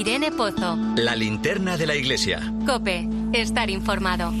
Irene Pozo. La linterna de la iglesia. Cope, estar informado.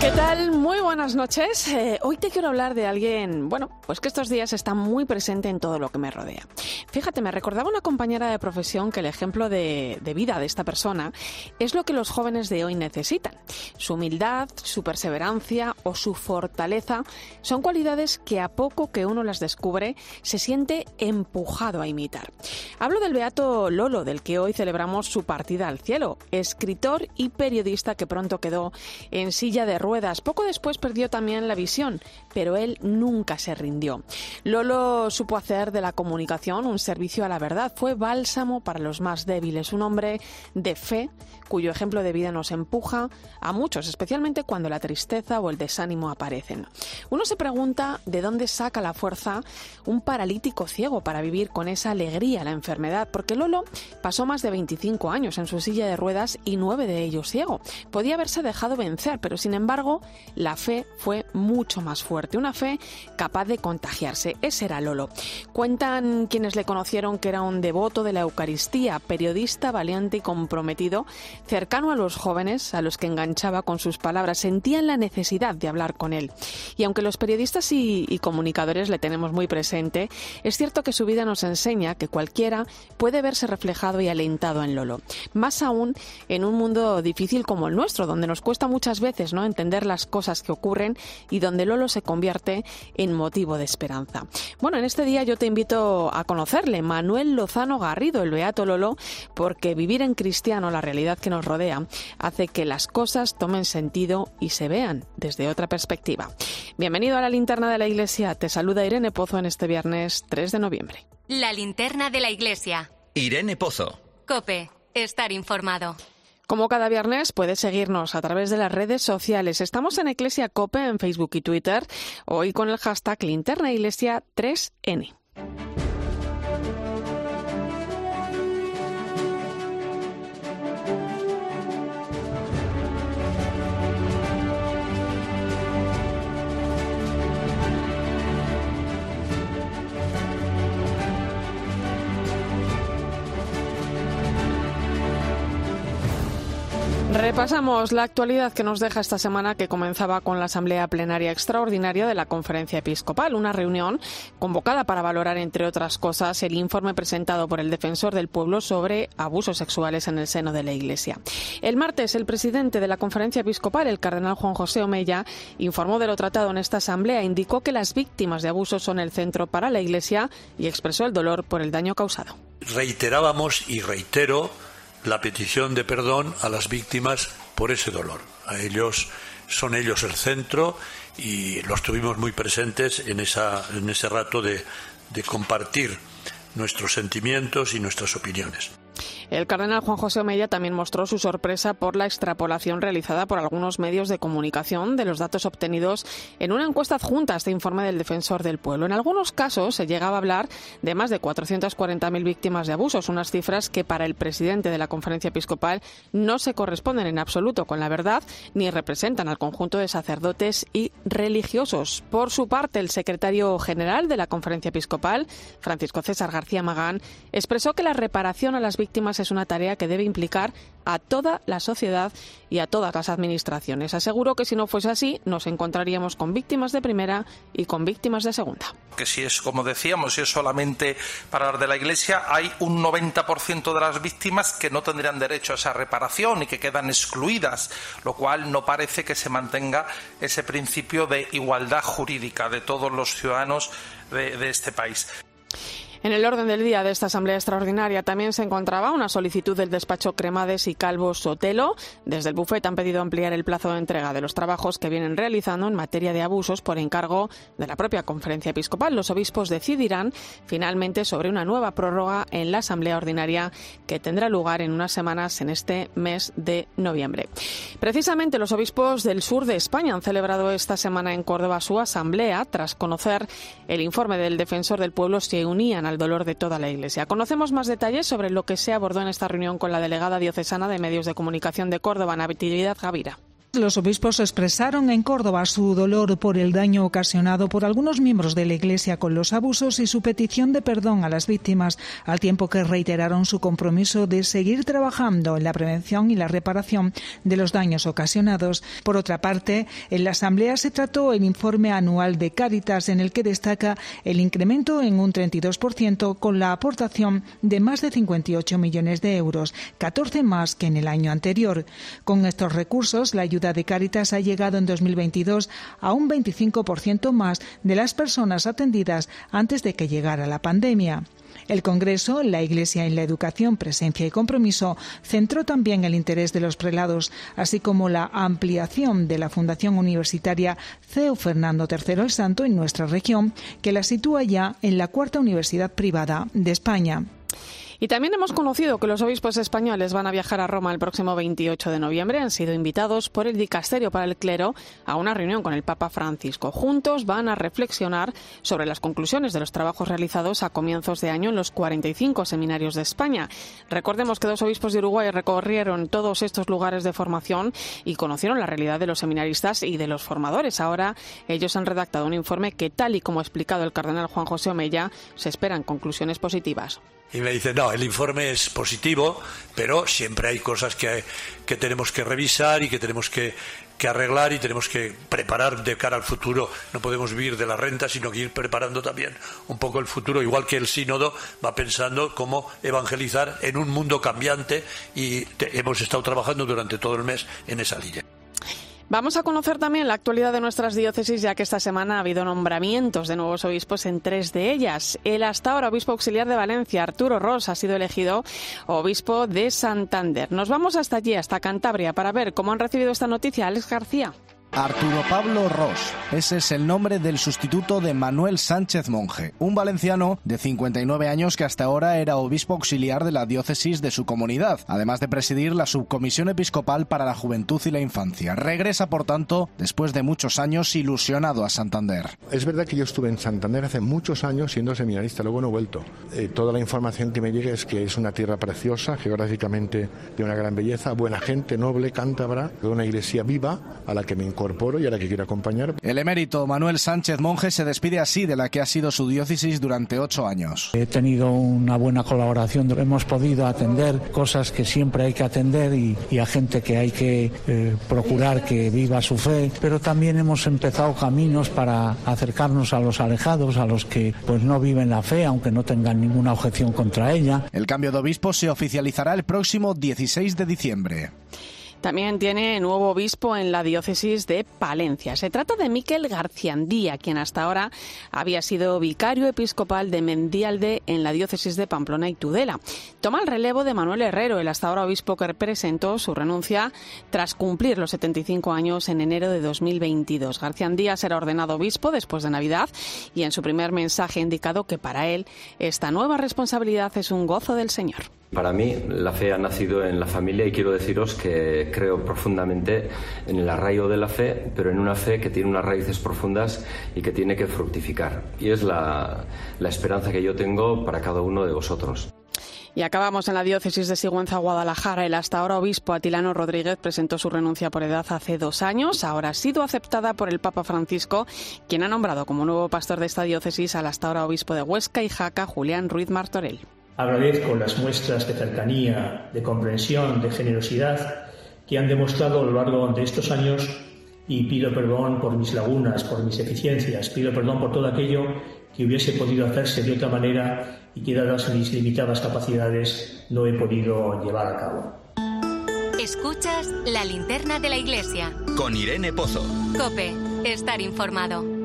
¿Qué tal? Muy buenas noches. Eh, hoy te quiero hablar de alguien, bueno, pues que estos días está muy presente en todo lo que me rodea. Fíjate, me recordaba una compañera de profesión que el ejemplo de, vida de esta persona es lo que los jóvenes de hoy necesitan. Su humildad, su perseverancia o su fortaleza son cualidades que a poco que uno las descubre se siente empujado a imitar. Hablo del beato Lolo, del que hoy celebramos su partida al cielo, escritor y periodista que pronto quedó en silla de ruedas poco después perdió también la visión, pero él nunca se rindió. Lolo supo hacer de la comunicación un servicio a la verdad. Fue bálsamo para los más débiles, un hombre de fe cuyo ejemplo de vida nos empuja a muchos, especialmente cuando la tristeza o el desánimo aparecen. Uno se pregunta de dónde saca la fuerza un paralítico ciego para vivir con esa alegría la enfermedad, porque Lolo pasó más de 25 años en su silla de ruedas y nueve de ellos ciego. Podía haberse dejado vencer, pero sin embargo la fe fue mucho más fuerte, una fe capaz de contagiarse. Ese era Lolo. Cuentan quienes le conocieron que era un devoto de la Eucaristía, periodista valiente y comprometido cercano a los jóvenes, a los que enganchaba con sus palabras, sentían la necesidad de hablar con él. Y aunque los periodistas y, comunicadores le tenemos muy presente, es cierto que su vida nos enseña que cualquiera puede verse reflejado y alentado en Lolo. Más aún en un mundo difícil como el nuestro, donde nos cuesta muchas veces no entender las cosas que ocurren y donde Lolo se convierte en motivo de esperanza. Bueno, en este día yo te invito a conocerle, Manuel Lozano Garrido, el Beato Lolo, porque vivir en cristiano, la realidad que nos rodea, hace que las cosas tomen sentido y se vean desde otra perspectiva. Bienvenido a la linterna de la iglesia. Te saluda Irene Pozo en este viernes 3 de noviembre. La linterna de la iglesia. Irene Pozo. Cope, estar informado. Como cada viernes, puedes seguirnos a través de las redes sociales. Estamos en Iglesia Cope en Facebook y Twitter, hoy con el hashtag Linterna Iglesia 3N. Repasamos la actualidad que nos deja esta semana que comenzaba con la Asamblea Plenaria Extraordinaria de la Conferencia Episcopal, una reunión convocada para valorar, entre otras cosas, el informe presentado por el Defensor del Pueblo sobre abusos sexuales en el seno de la Iglesia. El martes, el presidente de la Conferencia Episcopal, el cardenal Juan José Omeya, informó de lo tratado en esta Asamblea, indicó que las víctimas de abusos son el centro para la Iglesia y expresó el dolor por el daño causado. Reiterábamos y reitero la petición de perdón a las víctimas por ese dolor. A ellos son ellos el centro y los tuvimos muy presentes en, esa, en ese rato de, de compartir nuestros sentimientos y nuestras opiniones. El cardenal Juan José Omeya también mostró su sorpresa por la extrapolación realizada por algunos medios de comunicación de los datos obtenidos en una encuesta adjunta a este informe del Defensor del Pueblo. En algunos casos se llegaba a hablar de más de 440.000 víctimas de abusos, unas cifras que para el presidente de la Conferencia Episcopal no se corresponden en absoluto con la verdad ni representan al conjunto de sacerdotes y religiosos. Por su parte, el secretario general de la Conferencia Episcopal, Francisco César García Magán, expresó que la reparación a las víctimas es una tarea que debe implicar a toda la sociedad y a todas las administraciones. Aseguro que si no fuese así, nos encontraríamos con víctimas de primera y con víctimas de segunda. Que si es, como decíamos, si es solamente para hablar de la Iglesia, hay un 90% de las víctimas que no tendrían derecho a esa reparación y que quedan excluidas, lo cual no parece que se mantenga ese principio de igualdad jurídica de todos los ciudadanos de, de este país. En el orden del día de esta Asamblea Extraordinaria también se encontraba una solicitud del despacho Cremades y Calvo Sotelo. Desde el bufet han pedido ampliar el plazo de entrega de los trabajos que vienen realizando en materia de abusos por encargo de la propia Conferencia Episcopal. Los obispos decidirán finalmente sobre una nueva prórroga en la Asamblea Ordinaria que tendrá lugar en unas semanas en este mes de noviembre. Precisamente los obispos del sur de España han celebrado esta semana en Córdoba su asamblea tras conocer el informe del defensor del pueblo se unían al dolor de toda la Iglesia. Conocemos más detalles sobre lo que se abordó en esta reunión con la delegada diocesana de Medios de Comunicación de Córdoba, Natividad Gavira. Los obispos expresaron en Córdoba su dolor por el daño ocasionado por algunos miembros de la Iglesia con los abusos y su petición de perdón a las víctimas, al tiempo que reiteraron su compromiso de seguir trabajando en la prevención y la reparación de los daños ocasionados. Por otra parte, en la Asamblea se trató el informe anual de Cáritas en el que destaca el incremento en un 32% con la aportación de más de 58 millones de euros, 14 más que en el año anterior. Con estos recursos, la ayuda de Cáritas ha llegado en 2022 a un 25% más de las personas atendidas antes de que llegara la pandemia. El Congreso, la Iglesia en la educación, presencia y compromiso centró también el interés de los prelados, así como la ampliación de la Fundación Universitaria CEU Fernando III el Santo en nuestra región, que la sitúa ya en la cuarta universidad privada de España. Y también hemos conocido que los obispos españoles van a viajar a Roma el próximo 28 de noviembre. Han sido invitados por el Dicasterio para el Clero a una reunión con el Papa Francisco. Juntos van a reflexionar sobre las conclusiones de los trabajos realizados a comienzos de año en los 45 seminarios de España. Recordemos que dos obispos de Uruguay recorrieron todos estos lugares de formación y conocieron la realidad de los seminaristas y de los formadores. Ahora ellos han redactado un informe que, tal y como ha explicado el cardenal Juan José Omeya, se esperan conclusiones positivas. Y me dice, no, el informe es positivo, pero siempre hay cosas que, que tenemos que revisar y que tenemos que, que, arreglar y tenemos que preparar de cara al futuro. No podemos vivir de la renta, sino que ir preparando también un poco el futuro, igual que el sínodo va pensando cómo evangelizar en un mundo cambiante y hemos estado trabajando durante todo el mes en esa línea. Vamos a conocer también la actualidad de nuestras diócesis, ya que esta semana ha habido nombramientos de nuevos obispos en tres de ellas. El hasta ahora obispo auxiliar de Valencia, Arturo Ross, ha sido elegido obispo de Santander. Nos vamos hasta allí, hasta Cantabria, para ver cómo han recibido esta noticia. Alex García. Arturo Pablo Ross. Ese es el nombre del sustituto de Manuel Sánchez Monje, un valenciano de 59 años que hasta ahora era obispo auxiliar de la diócesis de su comunidad, además de presidir la subcomisión episcopal para la juventud y la infancia. Regresa, por tanto, después de muchos años ilusionado a Santander. Es verdad que yo estuve en Santander hace muchos años siendo seminarista, luego no he vuelto. Eh, toda la información que me llega es que es una tierra preciosa, geográficamente de una gran belleza, buena gente, noble, cántabra, una iglesia viva a la que me incorporo y a la que quiero acompañar. El emérito Manuel Sánchez Monje se despide así de la que ha sido su diócesis durante ocho años. He tenido una buena colaboración, hemos podido atender cosas que siempre hay que atender y, y a gente que hay que eh, procurar que viva su fe, pero también hemos empezado caminos para acercarnos a los alejados, a los que pues no viven la fe, aunque no tengan ninguna objeción contra ella. El cambio de obispo se oficializará el próximo 16 de diciembre. También tiene nuevo obispo en la diócesis de Palencia. Se trata de Miquel Garciandía, quien hasta ahora había sido vicario episcopal de Mendialde en la diócesis de Pamplona y Tudela. Toma el relevo de Manuel Herrero, el hasta ahora obispo que presentó su renuncia tras cumplir los 75 años en enero de 2022. Garciandía será ordenado obispo después de Navidad y en su primer mensaje ha indicado que para él esta nueva responsabilidad es un gozo del Señor. Para mí la fe ha nacido en la familia y quiero deciros que creo profundamente en el arraigo de la fe, pero en una fe que tiene unas raíces profundas y que tiene que fructificar. Y es la, esperanza que yo tengo para cada uno de vosotros. Y acabamos en la diócesis de Sigüenza, Guadalajara. El hasta ahora obispo Atilano Rodríguez presentó su renuncia por edad hace dos años. Ahora ha sido aceptada por el Papa Francisco, quien ha nombrado como nuevo pastor de esta diócesis al hasta ahora obispo de Huesca y Jaca, Julián Ruiz Martorell. Agradezco las muestras de cercanía, de comprensión, de generosidad que han demostrado a lo largo de estos años y pido perdón por mis lagunas, por mis eficiencias, pido perdón por todo aquello que hubiese podido hacerse de otra manera y que dadas mis limitadas capacidades no he podido llevar a cabo. Escuchas la linterna de la iglesia. Con Irene Pozo. Cope, estar informado.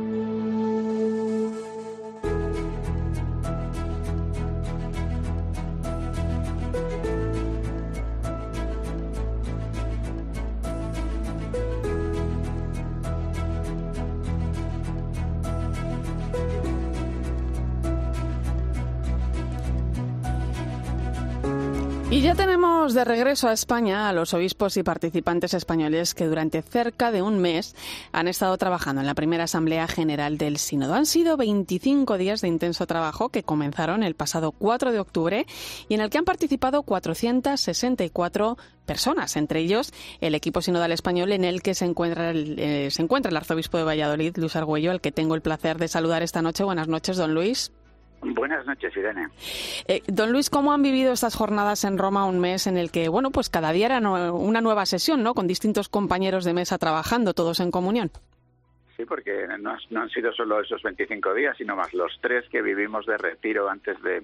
Ya tenemos de regreso a España a los obispos y participantes españoles que durante cerca de un mes han estado trabajando en la primera Asamblea General del Sínodo. Han sido 25 días de intenso trabajo que comenzaron el pasado 4 de octubre y en el que han participado 464 personas, entre ellos el equipo sinodal español en el que se encuentra el, eh, se encuentra el arzobispo de Valladolid, Luis Argüello, al que tengo el placer de saludar esta noche. Buenas noches, don Luis. Buenas noches, Irene. Eh, don Luis, ¿cómo han vivido estas jornadas en Roma un mes en el que, bueno, pues cada día era una nueva sesión, ¿no? Con distintos compañeros de mesa trabajando, todos en comunión. Sí, porque no, han sido solo esos 25 días, sino más los tres que vivimos de retiro antes de,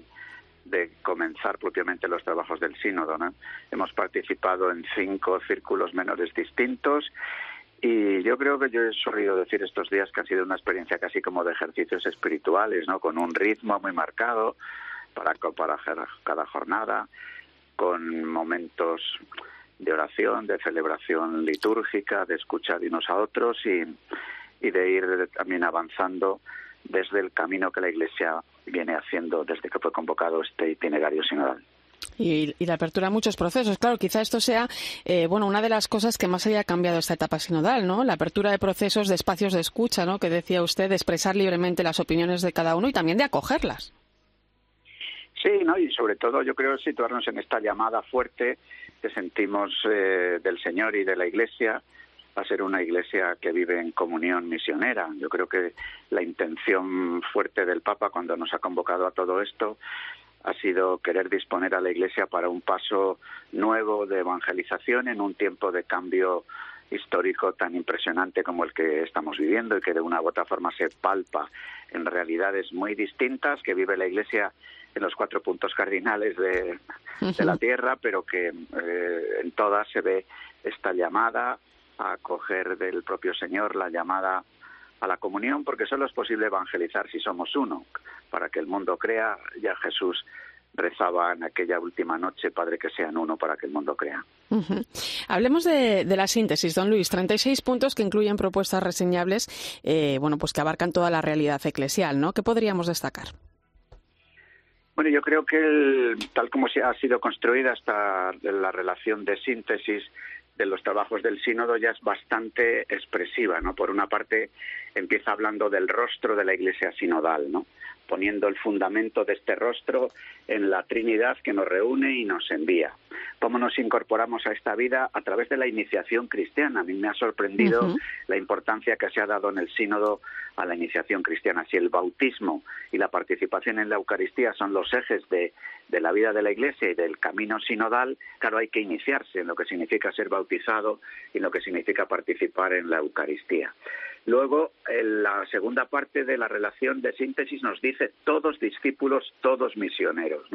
de comenzar propiamente los trabajos del sínodo. ¿no? Hemos participado en cinco círculos menores distintos y yo creo que yo he solido decir estos días que ha sido una experiencia casi como de ejercicios espirituales, ¿no? Con un ritmo muy marcado para, para cada jornada, con momentos de oración, de celebración litúrgica, de escuchar unos a otros y, y de ir también avanzando desde el camino que la Iglesia viene haciendo desde que fue convocado este itinerario sinodal y, la apertura a muchos procesos. Claro, quizá esto sea eh, bueno una de las cosas que más haya cambiado esta etapa sinodal, ¿no? La apertura de procesos, de espacios de escucha, ¿no? Que decía usted, de expresar libremente las opiniones de cada uno y también de acogerlas. Sí, ¿no? y sobre todo yo creo situarnos en esta llamada fuerte que sentimos eh, del Señor y de la Iglesia a ser una iglesia que vive en comunión misionera. Yo creo que la intención fuerte del Papa cuando nos ha convocado a todo esto ha sido querer disponer a la Iglesia para un paso nuevo de evangelización en un tiempo de cambio histórico tan impresionante como el que estamos viviendo y que de una u otra forma se palpa en realidades muy distintas que vive la Iglesia en los cuatro puntos cardinales de, la tierra, pero que eh, en todas se ve esta llamada a acoger del propio Señor, la llamada a la comunión, porque solo es posible evangelizar si somos uno. Para que el mundo crea, ya Jesús rezaba en aquella última noche, Padre, que sean uno para que el mundo crea. Hablemos de, la síntesis, don Luis. 36 puntos que incluyen propuestas reseñables, eh, bueno, pues que abarcan toda la realidad eclesial, ¿no? ¿Qué podríamos destacar? Bueno, yo creo que tal como se ha sido construida hasta la relación de síntesis de los trabajos del sínodo ya es bastante expresiva, ¿no? Por una parte empieza hablando del rostro de la Iglesia sinodal, ¿no? poniendo el fundamento de este rostro en la Trinidad que nos reúne y nos envía. ¿Cómo nos incorporamos a esta vida? A través de la iniciación cristiana. A mí me ha sorprendido la importancia que se ha dado en el sínodo a la iniciación cristiana. Si el bautismo y la participación en la Eucaristía son los ejes de, de la vida de la Iglesia y del camino sinodal, claro, hay que iniciarse en lo que significa ser bautizado y en lo que significa participar en la Eucaristía. Luego, en la segunda parte de la relación de síntesis nos dice todos discípulos, todos misioneros.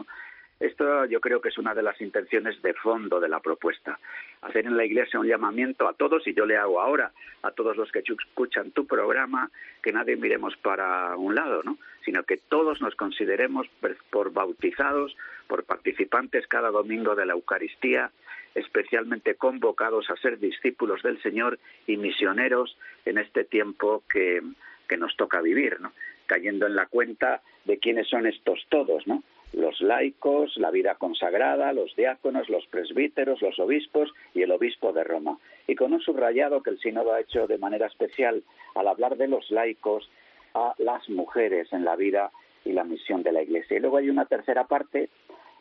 Esto yo creo que es una de las intenciones de fondo de la propuesta. Hacer en la Iglesia un llamamiento a todos, y yo le hago ahora a todos los que escuchan tu programa, que nadie miremos para un lado, ¿no? sino que todos nos consideremos por bautizados, por participantes cada domingo de la Eucaristía, especialmente convocados a ser discípulos del Señor y misioneros en este tiempo que, que nos toca vivir, ¿no? cayendo en la cuenta de quiénes son estos todos, ¿no? Los laicos, la vida consagrada, los diáconos, los presbíteros, los obispos y el obispo de Roma. Y con un subrayado que el sínodo ha hecho de manera especial al hablar de los laicos a las mujeres en la vida y la misión de la Iglesia. Y luego hay una tercera parte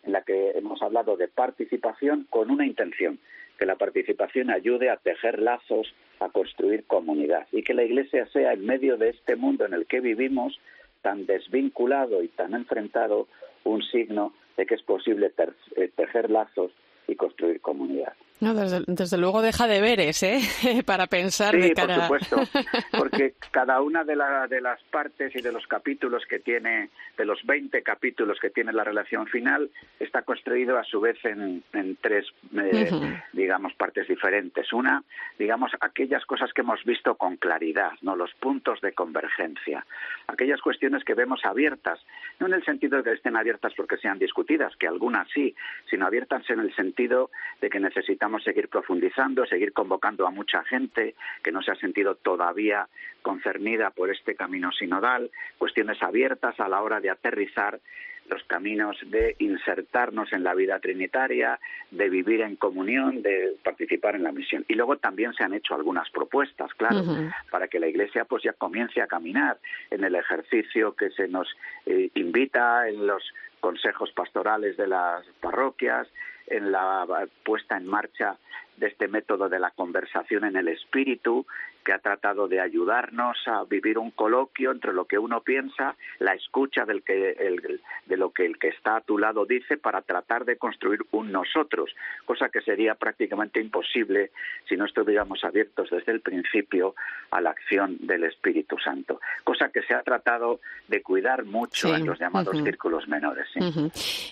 en la que hemos hablado de participación con una intención, que la participación ayude a tejer lazos, a construir comunidad y que la Iglesia sea en medio de este mundo en el que vivimos tan desvinculado y tan enfrentado un signo de que es posible eh, tejer lazos y construir comunidad. No, desde, luego deja de veres, ¿eh? Para pensar sí, por supuesto, porque cada una de, de las partes y de los capítulos que tiene, de los 20 capítulos que tiene la relación final, está construido a su vez en, tres, eh, digamos, partes diferentes. Una, digamos, aquellas cosas que hemos visto con claridad, ¿no? Los puntos de convergencia. Aquellas cuestiones que vemos abiertas, no en el sentido de que estén abiertas porque sean discutidas, que algunas sí, sino abiertas en el sentido de que necesitamos seguir profundizando, seguir convocando a mucha gente que no se ha sentido todavía concernida por este camino sinodal, cuestiones abiertas a la hora de aterrizar los caminos de insertarnos en la vida trinitaria, de vivir en comunión, de participar en la misión. Y luego también se han hecho algunas propuestas, claro, para que la Iglesia pues ya comience a caminar en el ejercicio que se nos eh, invita en los consejos pastorales de las parroquias, en la puesta en marcha de este método de la conversación en el espíritu, que ha tratado de ayudarnos a vivir un coloquio entre lo que uno piensa, la escucha del que, el, de lo que el que está a tu lado dice para tratar de construir un nosotros, cosa que sería prácticamente imposible si no estuviéramos abiertos desde el principio a la acción del Espíritu Santo, cosa que se ha tratado de cuidar mucho en los llamados círculos menores.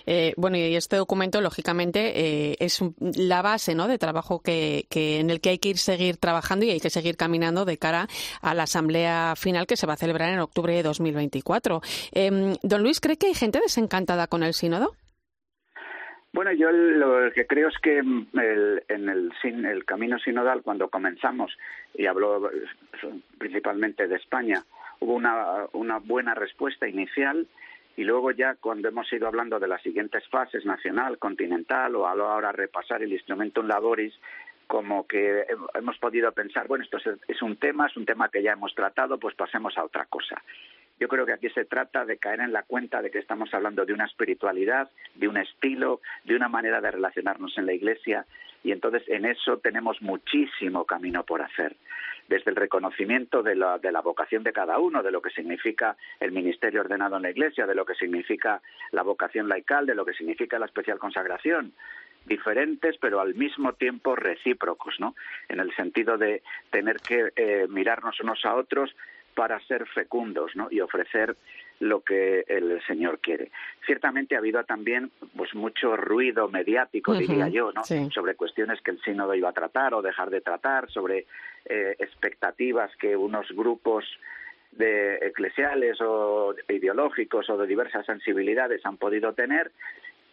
Eh, bueno, y este documento, lógicamente, eh, es la base ¿no? de trabajo que, en el que hay que ir seguir trabajando y hay que seguir caminando de cara a la asamblea final que se va a celebrar en octubre de 2024. Em, don Luis, ¿cree que hay gente desencantada con el sínodo? Bueno, yo lo que creo es que el, en el, el camino sinodal, cuando comenzamos, y hablo principalmente de España, hubo una, una buena respuesta inicial y luego ya cuando hemos ido hablando de las siguientes fases, nacional, continental, o ahora repasar el instrumento en laboris, como que hemos podido pensar, bueno, esto es un tema, es un tema que ya hemos tratado, pues pasemos a otra cosa. Yo creo que aquí se trata de caer en la cuenta de que estamos hablando de una espiritualidad, de un estilo, de una manera de relacionarnos en la Iglesia y entonces en eso tenemos muchísimo camino por hacer. Desde el reconocimiento de la, de la vocación de cada uno, de lo que significa el ministerio ordenado en la Iglesia, de lo que significa la vocación laical, de lo que significa la especial consagración, diferentes pero al mismo tiempo recíprocos, ¿no? En el sentido de tener que eh, mirarnos unos a otros para ser fecundos, ¿no? Y ofrecer lo que el Señor quiere. Ciertamente ha habido también pues mucho ruido mediático, diría yo, ¿no? Sobre cuestiones que el sínodo iba a tratar o dejar de tratar, sobre eh, expectativas que unos grupos de eclesiales o ideológicos o de diversas sensibilidades han podido tener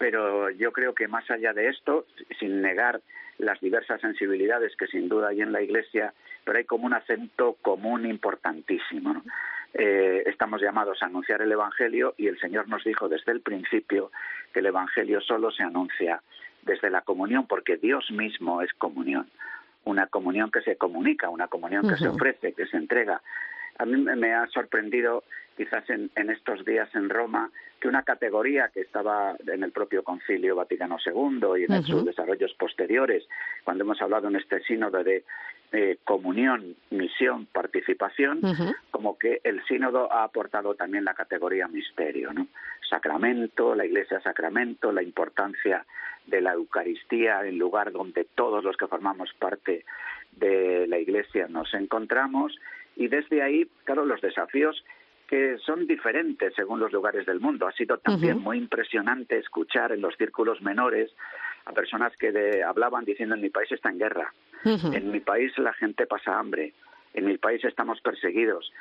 pero yo creo que más allá de esto, sin negar las diversas sensibilidades que sin duda hay en la Iglesia, pero hay como un acento común importantísimo. Eh, estamos llamados a anunciar el Evangelio y el Señor nos dijo desde el principio que el Evangelio solo se anuncia desde la comunión, porque Dios mismo es comunión, una comunión que se comunica, una comunión que se ofrece, que se entrega. A mí me ha sorprendido quizás en, estos días en Roma, que una categoría que estaba en el propio Concilio Vaticano II y en sus desarrollos posteriores, cuando hemos hablado en este sínodo de comunión, misión, participación, como que el sínodo ha aportado también la categoría misterio, ¿no? Sacramento, la Iglesia Sacramento, la importancia de la Eucaristía en lugar donde todos los que formamos parte de la Iglesia nos encontramos y desde ahí, claro, los desafíos que son diferentes según los lugares del mundo. Ha sido también muy impresionante escuchar en los círculos menores a personas que hablaban diciendo en mi país está en guerra, en mi país la gente pasa hambre, en mi país estamos perseguidos.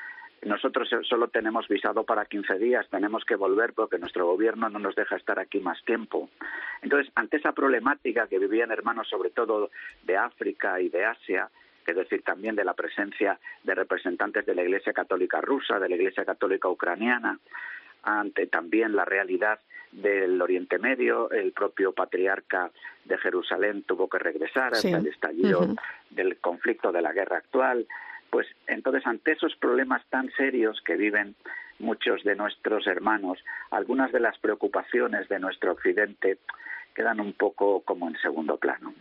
Nosotros solo tenemos visado para 15 días, tenemos que volver porque nuestro gobierno no nos deja estar aquí más tiempo. Entonces, ante esa problemática que vivían hermanos sobre todo de África y de Asia, es decir, también de la presencia de representantes de la Iglesia Católica rusa, de la Iglesia Católica ucraniana, ante también la realidad del Oriente Medio, el propio patriarca de Jerusalén tuvo que regresar hasta el estallido del conflicto de la guerra actual. Pues entonces, ante esos problemas tan serios que viven muchos de nuestros hermanos, algunas de las preocupaciones de nuestro Occidente quedan un poco como en segundo plano.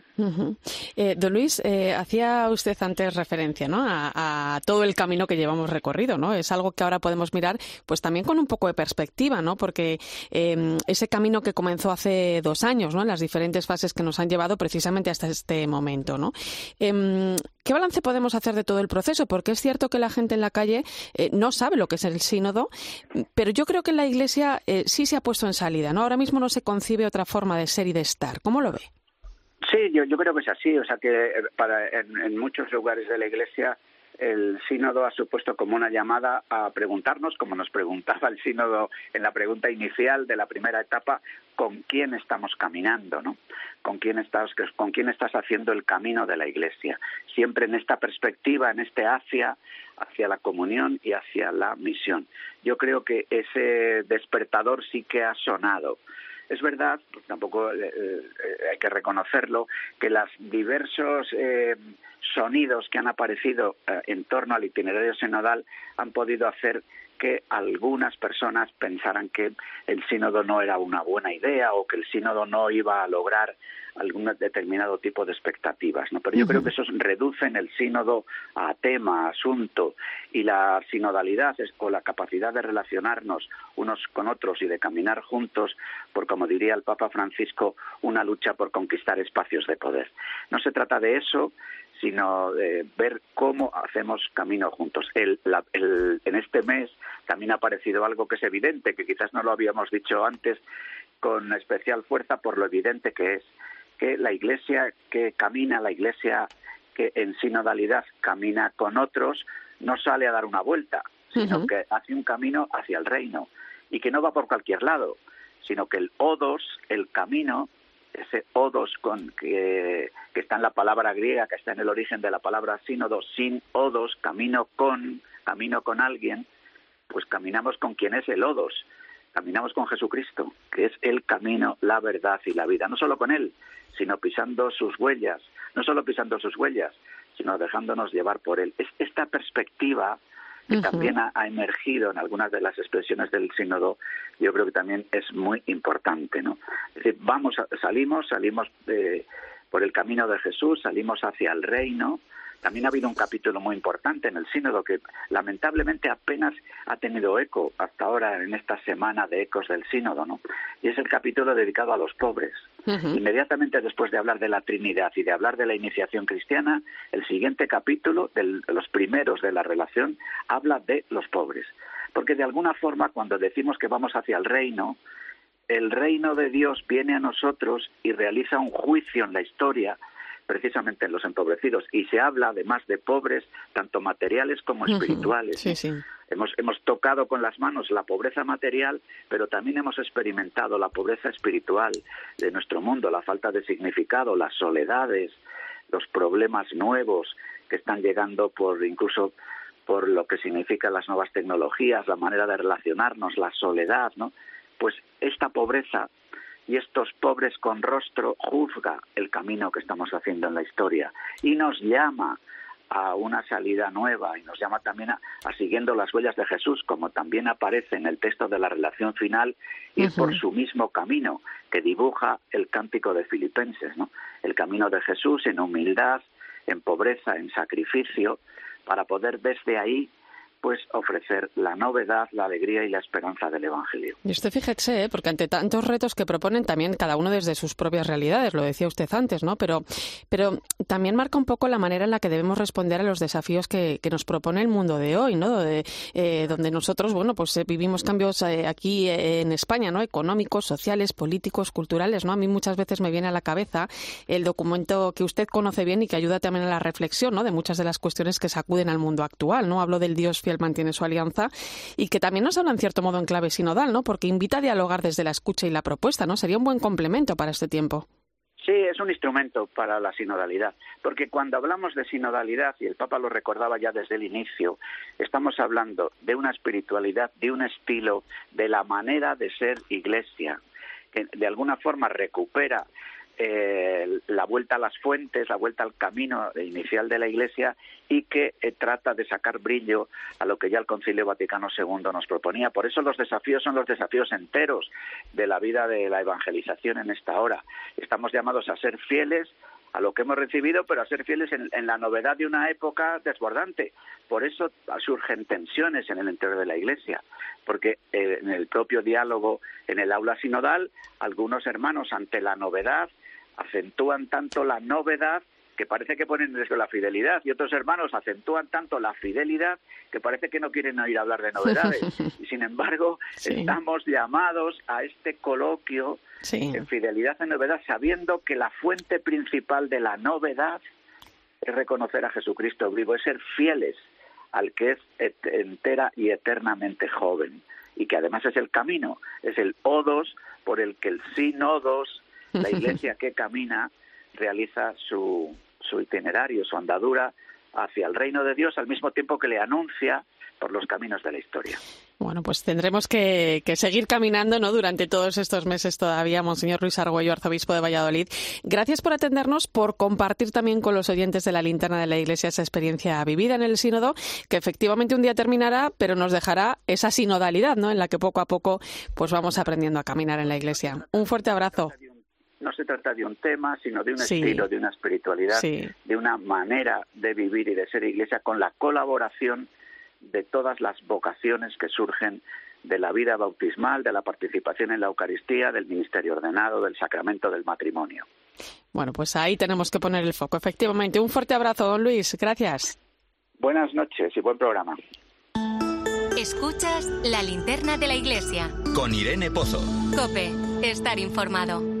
Eh, don Luis, eh, hacía usted antes referencia ¿no? a, todo el camino que llevamos recorrido, ¿no? Es algo que ahora podemos mirar, pues también con un poco de perspectiva, ¿no? Porque em, ese camino que comenzó hace dos años, ¿no? Las diferentes fases que nos han llevado precisamente hasta este momento, ¿no? Em, ¿Qué balance podemos hacer de todo el proceso? Porque es cierto que la gente en la calle eh, no sabe lo que es el sínodo, pero yo creo que la Iglesia sí se ha puesto en salida, ¿no? Ahora mismo no se concibe otra forma de ser y de estar. ¿Cómo lo ve? Sí, yo, yo creo que es así. O sea, que eh, para, en, muchos lugares de la Iglesia el sínodo ha supuesto como una llamada a preguntarnos, como nos preguntaba el sínodo en la pregunta inicial de la primera etapa, con quién estamos caminando, ¿no? Con quién estás, con quién estás haciendo el camino de la Iglesia. Siempre en esta perspectiva, en este hacia, hacia la comunión y hacia la misión. Yo creo que ese despertador sí que ha sonado. Es verdad, pues tampoco eh, eh, hay que reconocerlo, que los diversos eh, sonidos que han aparecido en torno al itinerario sinodal han podido hacer que algunas personas pensaran que el sínodo no era una buena idea o que el sínodo no iba a lograr algún determinado tipo de expectativas, ¿no? Pero yo creo que eso reducen el sínodo a tema, a asunto, y la sinodalidad es, o la capacidad de relacionarnos unos con otros y de caminar juntos, por como diría el Papa Francisco, una lucha por conquistar espacios de poder. No se trata de eso, sino de ver cómo hacemos camino juntos. en este mes también ha aparecido algo que es evidente, que quizás no lo habíamos dicho antes con especial fuerza por lo evidente que es, que la iglesia que camina, la iglesia que en sinodalidad camina con otros, no sale a dar una vuelta, sino que hace un camino hacia el reino y que no va por cualquier lado, sino que el odos, el camino, ese odos con que, que, está en la palabra griega, que está en el origen de la palabra sínodo, sin odos, camino con, camino con alguien, pues caminamos con quien es el odos, caminamos con Jesucristo, que es el camino, la verdad y la vida, no solo con Él, sino pisando sus huellas, no solo pisando sus huellas, sino dejándonos llevar por Él. Es esta perspectiva que también ha, emergido en algunas de las expresiones del sínodo, yo creo que también es muy importante, ¿no? Es decir, vamos, salimos, salimos de, por el camino de Jesús, salimos hacia el reino, también ha habido un capítulo muy importante en el sínodo que lamentablemente apenas ha tenido eco hasta ahora en esta semana de ecos del sínodo, ¿no? Y es el capítulo dedicado a los pobres. Inmediatamente después de hablar de la Trinidad y de hablar de la iniciación cristiana, el siguiente capítulo, de los primeros de la relación, habla de los pobres. Porque de alguna forma cuando decimos que vamos hacia el reino, el reino de Dios viene a nosotros y realiza un juicio en la historia precisamente en los empobrecidos y se habla además de pobres tanto materiales como espirituales. Hemos, hemos tocado con las manos la pobreza material, pero también hemos experimentado la pobreza espiritual de nuestro mundo, la falta de significado, las soledades, los problemas nuevos que están llegando por incluso por lo que significan las nuevas tecnologías, la manera de relacionarnos, la soledad, ¿no? Pues esta pobreza y estos pobres con rostro juzga el camino que estamos haciendo en la historia y nos llama a una salida nueva y nos llama también a, siguiendo las huellas de Jesús, como también aparece en el texto de la relación final, ir por su mismo camino que dibuja el cántico de Filipenses, ¿no? El camino de Jesús en humildad, en pobreza, en sacrificio, para poder desde ahí pues ofrecer la novedad, la alegría y la esperanza del Evangelio. Y usted fíjese, ¿eh? porque ante tantos retos que proponen también cada uno desde sus propias realidades, lo decía usted antes, ¿no? Pero, pero también marca un poco la manera en la que debemos responder a los desafíos que, nos propone el mundo de hoy, ¿no? De, eh, donde nosotros, bueno, pues eh, vivimos cambios aquí en España, ¿no? Económicos, sociales, políticos, culturales, ¿no? A mí muchas veces me viene a la cabeza el documento que usted conoce bien y que ayuda también a la reflexión, ¿no? De muchas de las cuestiones que sacuden al mundo actual, ¿no? Hablo del Dios él mantiene su alianza y que también nos habla en cierto modo en clave sinodal, ¿no? Porque invita a dialogar desde la escucha y la propuesta, ¿no? Sería un buen complemento para este tiempo. Sí, es un instrumento para la sinodalidad, porque cuando hablamos de sinodalidad, y el Papa lo recordaba ya desde el inicio, estamos hablando de una espiritualidad, de un estilo, de la manera de ser iglesia, que de alguna forma recupera eh, la vuelta a las fuentes, la vuelta al camino inicial de la Iglesia y que eh, trata de sacar brillo a lo que ya el Concilio Vaticano II nos proponía. Por eso los desafíos son los desafíos enteros de la vida de la evangelización en esta hora. Estamos llamados a ser fieles a lo que hemos recibido, pero a ser fieles en, la novedad de una época desbordante. Por eso surgen tensiones en el interior de la Iglesia, porque eh, en el propio diálogo en el aula sinodal, algunos hermanos ante la novedad acentúan tanto la novedad que parece que ponen en riesgo la fidelidad y otros hermanos acentúan tanto la fidelidad que parece que no quieren oír hablar de novedades. Y sin embargo, estamos llamados a este coloquio en fidelidad en novedad, sabiendo que la fuente principal de la novedad es reconocer a Jesucristo vivo, es ser fieles al que es entera y eternamente joven y que además es el camino, es el odos por el que el sínodos, la iglesia que camina, realiza su, su itinerario, su andadura hacia el reino de Dios al mismo tiempo que le anuncia por los caminos de la historia. Bueno, pues tendremos que, seguir caminando ¿no? durante todos estos meses todavía, Monseñor Luis Argüello, arzobispo de Valladolid. Gracias por atendernos, por compartir también con los oyentes de la linterna de la Iglesia esa experiencia vivida en el sínodo, que efectivamente un día terminará, pero nos dejará esa sinodalidad, ¿no? en la que poco a poco pues vamos aprendiendo a caminar en la Iglesia. Un fuerte abrazo no se trata de un tema, sino de un estilo, de una espiritualidad, de una manera de vivir y de ser iglesia con la colaboración de todas las vocaciones que surgen de la vida bautismal, de la participación en la Eucaristía, del ministerio ordenado, del sacramento del matrimonio. Bueno, pues ahí tenemos que poner el foco, efectivamente. Un fuerte abrazo, don Luis. Gracias. Buenas noches y buen programa. Escuchas la linterna de la iglesia. Con Irene Pozo. Cope, estar informado.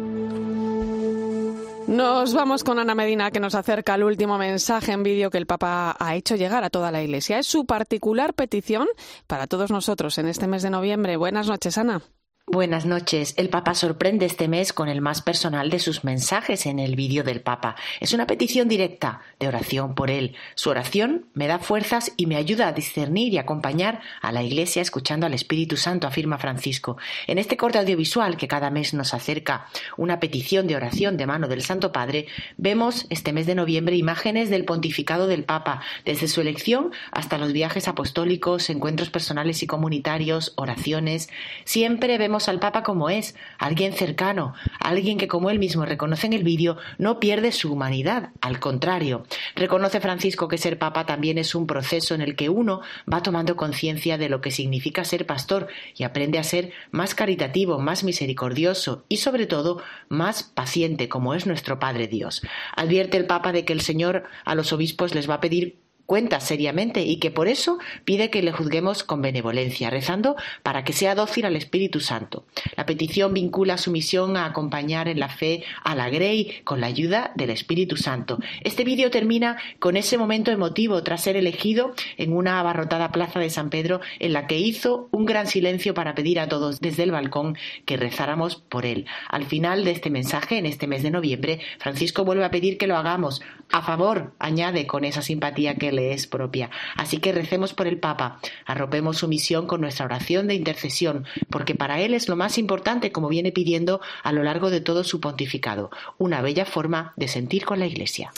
Nos vamos con Ana Medina que nos acerca el último mensaje en vídeo que el Papa ha hecho llegar a toda la Iglesia. Es su particular petición para todos nosotros en este mes de noviembre. Buenas noches, Ana. Buenas noches. El Papa sorprende este mes con el más personal de sus mensajes en el vídeo del Papa. Es una petición directa de oración por él. Su oración me da fuerzas y me ayuda a discernir y acompañar a la Iglesia escuchando al Espíritu Santo, afirma Francisco. En este corte audiovisual que cada mes nos acerca una petición de oración de mano del Santo Padre, vemos este mes de noviembre imágenes del pontificado del Papa, desde su elección hasta los viajes apostólicos, encuentros personales y comunitarios, oraciones. Siempre vemos al Papa como es, alguien cercano, alguien que como él mismo reconoce en el vídeo, no pierde su humanidad, al contrario. Reconoce Francisco que ser Papa también es un proceso en el que uno va tomando conciencia de lo que significa ser pastor y aprende a ser más caritativo, más misericordioso y sobre todo más paciente como es nuestro Padre Dios. Advierte el Papa de que el Señor a los obispos les va a pedir cuenta seriamente y que por eso pide que le juzguemos con benevolencia, rezando para que sea dócil al Espíritu Santo. La petición vincula su misión a acompañar en la fe a la Grey con la ayuda del Espíritu Santo. Este vídeo termina con ese momento emotivo tras ser elegido en una abarrotada plaza de San Pedro en la que hizo un gran silencio para pedir a todos desde el balcón que rezáramos por él. Al final de este mensaje, en este mes de noviembre, Francisco vuelve a pedir que lo hagamos a favor, añade con esa simpatía que es propia. Así que recemos por el Papa, arropemos su misión con nuestra oración de intercesión, porque para él es lo más importante, como viene pidiendo a lo largo de todo su pontificado, una bella forma de sentir con la Iglesia.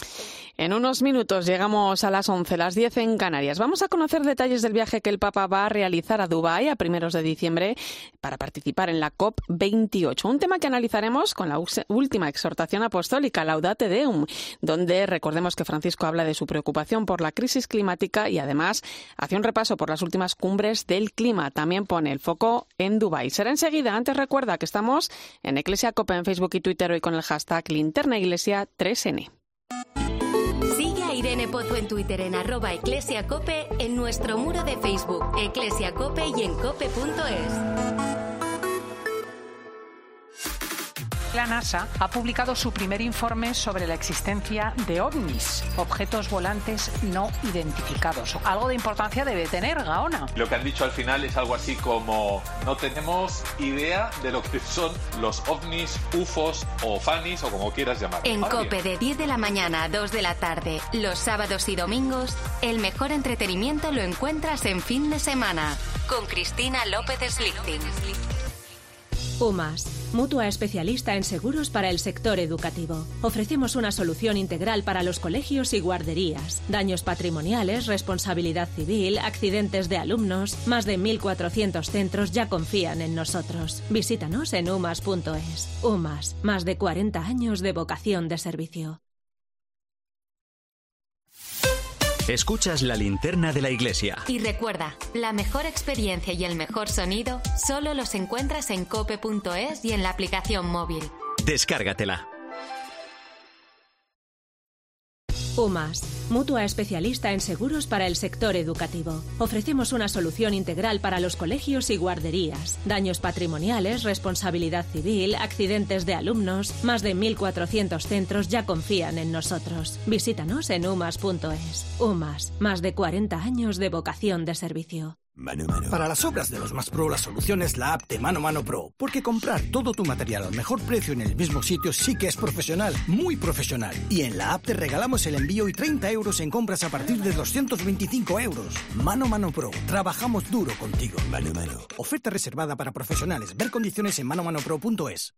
En unos minutos llegamos a las 11, las 10 en Canarias. Vamos a conocer detalles del viaje que el Papa va a realizar a Dubái a primeros de diciembre para participar en la COP28. Un tema que analizaremos con la última exhortación apostólica, Laudate Deum, donde recordemos que Francisco habla de su preocupación por la crisis climática y además hace un repaso por las últimas cumbres del clima. También pone el foco en Dubái. Será enseguida. Antes recuerda que estamos en Iglesia Copa en Facebook y Twitter hoy con el hashtag Linterna Iglesia 3N. Irene Pozo en Twitter en arroba eclesiacope, en nuestro muro de Facebook, eclesiacope y en cope.es. La NASA ha publicado su primer informe sobre la existencia de ovnis, objetos volantes no identificados. Algo de importancia debe tener, Gaona. Lo que han dicho al final es algo así como no tenemos idea de lo que son los ovnis, UFOs o FANIs o como quieras llamar. En COPE de 10 de la mañana a 2 de la tarde, los sábados y domingos, el mejor entretenimiento lo encuentras en fin de semana con Cristina López Slichting. UMAS, mutua especialista en seguros para el sector educativo. Ofrecemos una solución integral para los colegios y guarderías. Daños patrimoniales, responsabilidad civil, accidentes de alumnos. Más de 1.400 centros ya confían en nosotros. Visítanos en umas.es. UMAS, más de 40 años de vocación de servicio. Escuchas la linterna de la iglesia. Y recuerda, la mejor experiencia y el mejor sonido solo los encuentras en cope.es y en la aplicación móvil. Descárgatela. UMAS, mutua especialista en seguros para el sector educativo. Ofrecemos una solución integral para los colegios y guarderías. Daños patrimoniales, responsabilidad civil, accidentes de alumnos. Más de 1.400 centros ya confían en nosotros. Visítanos en umas.es. UMAS, más de 40 años de vocación de servicio. Para las obras de los más pro, la solución es la app de Mano Mano Pro, porque comprar todo tu material al mejor precio en el mismo sitio sí que es profesional, muy profesional. Y en la app te regalamos el envío y 30 euros en compras a partir de 225 euros. Mano Mano Pro, trabajamos duro contigo. Mano Mano. Oferta reservada para profesionales. Ver condiciones en manomanopro.es.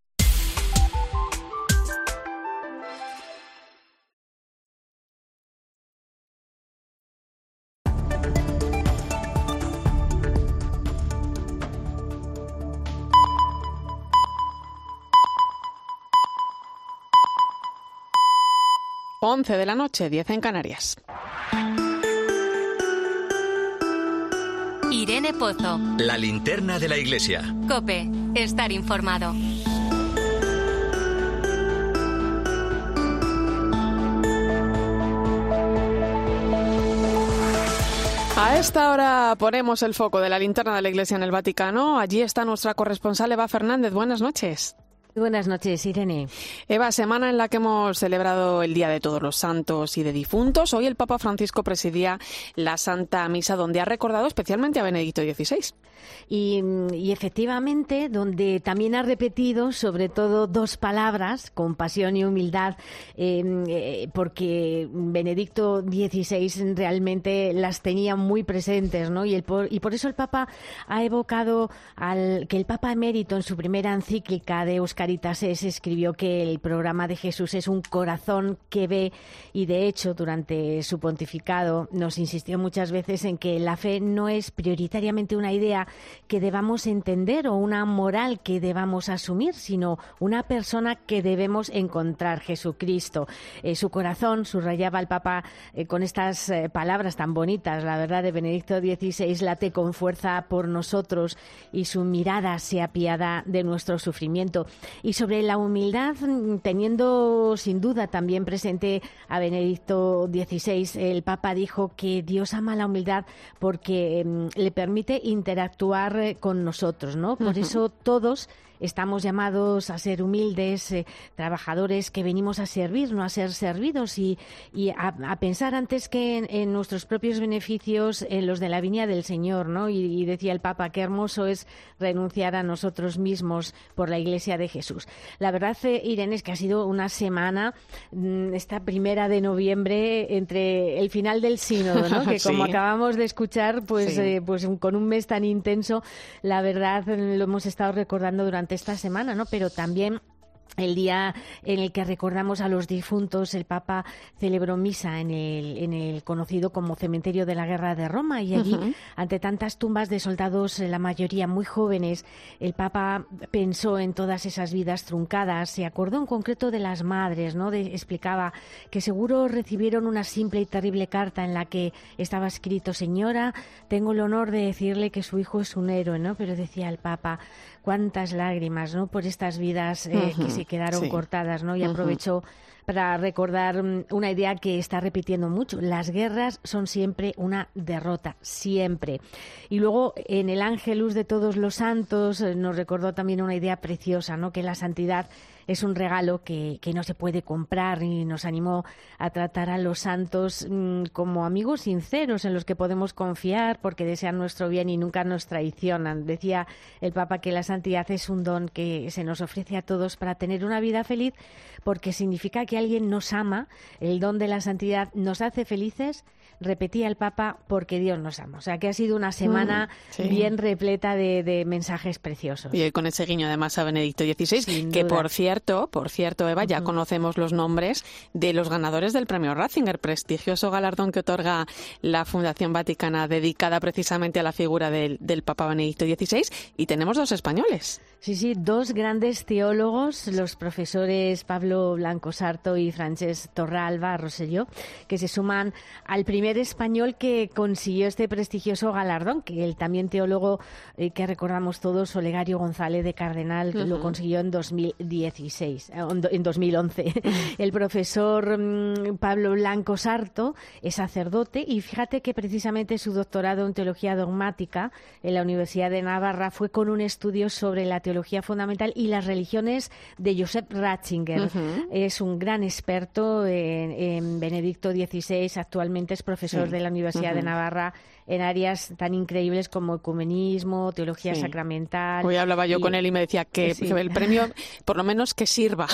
Once de la noche, 10 en Canarias. Irene Pozo. La linterna de la iglesia. Cope. Estar informado. A esta hora ponemos el foco de la linterna de la Iglesia en el Vaticano. Allí está nuestra corresponsal Eva Fernández. Buenas noches. Buenas noches, Irene. Eva, semana en la que hemos celebrado el Día de Todos los Santos y de Difuntos. Hoy el Papa Francisco presidía la Santa Misa, donde ha recordado especialmente a Benedicto XVI. Y, y, efectivamente, donde también ha repetido sobre todo dos palabras, compasión y humildad, em, eh, porque Benedicto XVI realmente las tenía muy presentes, ¿no? Y, el por, y por eso el Papa ha evocado al que el Papa emérito en su primera encíclica de Euscaritas es, escribió que el programa de Jesús es un corazón que ve y de hecho durante su pontificado nos insistió muchas veces en que la fe no es prioritariamente una idea que debamos entender o una moral que debamos asumir, sino una persona que debemos encontrar, Jesucristo. Eh, su corazón, subrayaba el Papa eh, con estas eh, palabras tan bonitas, la verdad, de Benedicto XVI, late con fuerza por nosotros y su mirada se apiada de nuestro sufrimiento. Y sobre la humildad, mm, teniendo sin duda también presente a Benedicto XVI, el Papa dijo que Dios ama la humildad porque mm, le permite interactuar con nosotros, ¿no? Por eso todos estamos llamados a ser humildes, eh, trabajadores que venimos a servir, no a ser servidos y, y a, pensar antes que en, nuestros propios beneficios, en los de la viña del Señor, ¿no? Y, decía el Papa, qué hermoso es renunciar a nosotros mismos por la Iglesia de Jesús. La verdad, eh, Irene, es que ha sido una semana, mm, esta primera de noviembre, entre el final del sínodo, ¿no? Que como acabamos de escuchar, pues, eh, pues con un mes tan intenso, la verdad lo hemos estado recordando durante esta semana, ¿no? Pero también el día en el que recordamos a los difuntos, el Papa celebró misa en el, en el conocido como Cementerio de la Guerra de Roma y allí, ante tantas tumbas de soldados, la mayoría muy jóvenes, el Papa pensó en todas esas vidas truncadas, se acordó en concreto de las madres, ¿no? explicaba que seguro recibieron una simple y terrible carta en la que estaba escrito, señora, tengo el honor de decirle que su hijo es un héroe, ¿no? Pero decía el Papa, cuántas lágrimas, ¿no? Por estas vidas eh, que se quedaron cortadas, ¿no? Y aprovechó para recordar mm, una idea que está repitiendo mucho. Las guerras son siempre una derrota, siempre. Y luego en el Ángelus de todos los santos eh, nos recordó también una idea preciosa, ¿no? Que la santidad es un regalo que, que, no se puede comprar y nos animó a tratar a los santos mm, como amigos sinceros en los que podemos confiar porque desean nuestro bien y nunca nos traicionan. Decía el Papa que la santidad es un don que se nos ofrece a todos para tener una vida feliz porque significa que alguien nos ama, el don de la santidad nos hace felices repetía el Papa, porque Dios nos ama. O sea, que ha sido una semana mm, bien repleta de, mensajes preciosos. Y con ese guiño además a Benedicto XVI, que por cierto, por cierto, Eva, ya conocemos los nombres de los ganadores del premio Ratzinger, prestigioso galardón que otorga la Fundación Vaticana dedicada precisamente a la figura del, del Papa Benedicto XVI, y tenemos dos españoles. Sí, sí, dos grandes teólogos, los profesores Pablo Blanco Sarto y Francesc Torralba Rosselló, que se suman al primer español que consiguió este prestigioso galardón, que el también teólogo eh, que recordamos todos, Olegario González de Cardenal, lo consiguió en 2016, eh, en 2011. el profesor mm, Pablo Blanco Sarto es sacerdote y fíjate que precisamente su doctorado en teología dogmática en la Universidad de Navarra fue con un estudio sobre la teología teología fundamental y las religiones de Josep Ratzinger. Es un gran experto en, Benedicto XVI, actualmente es profesor de la Universidad de Navarra en áreas tan increíbles como ecumenismo, teología sacramental. Hoy hablaba yo con él y me decía que, el premio, por lo menos, que sirva.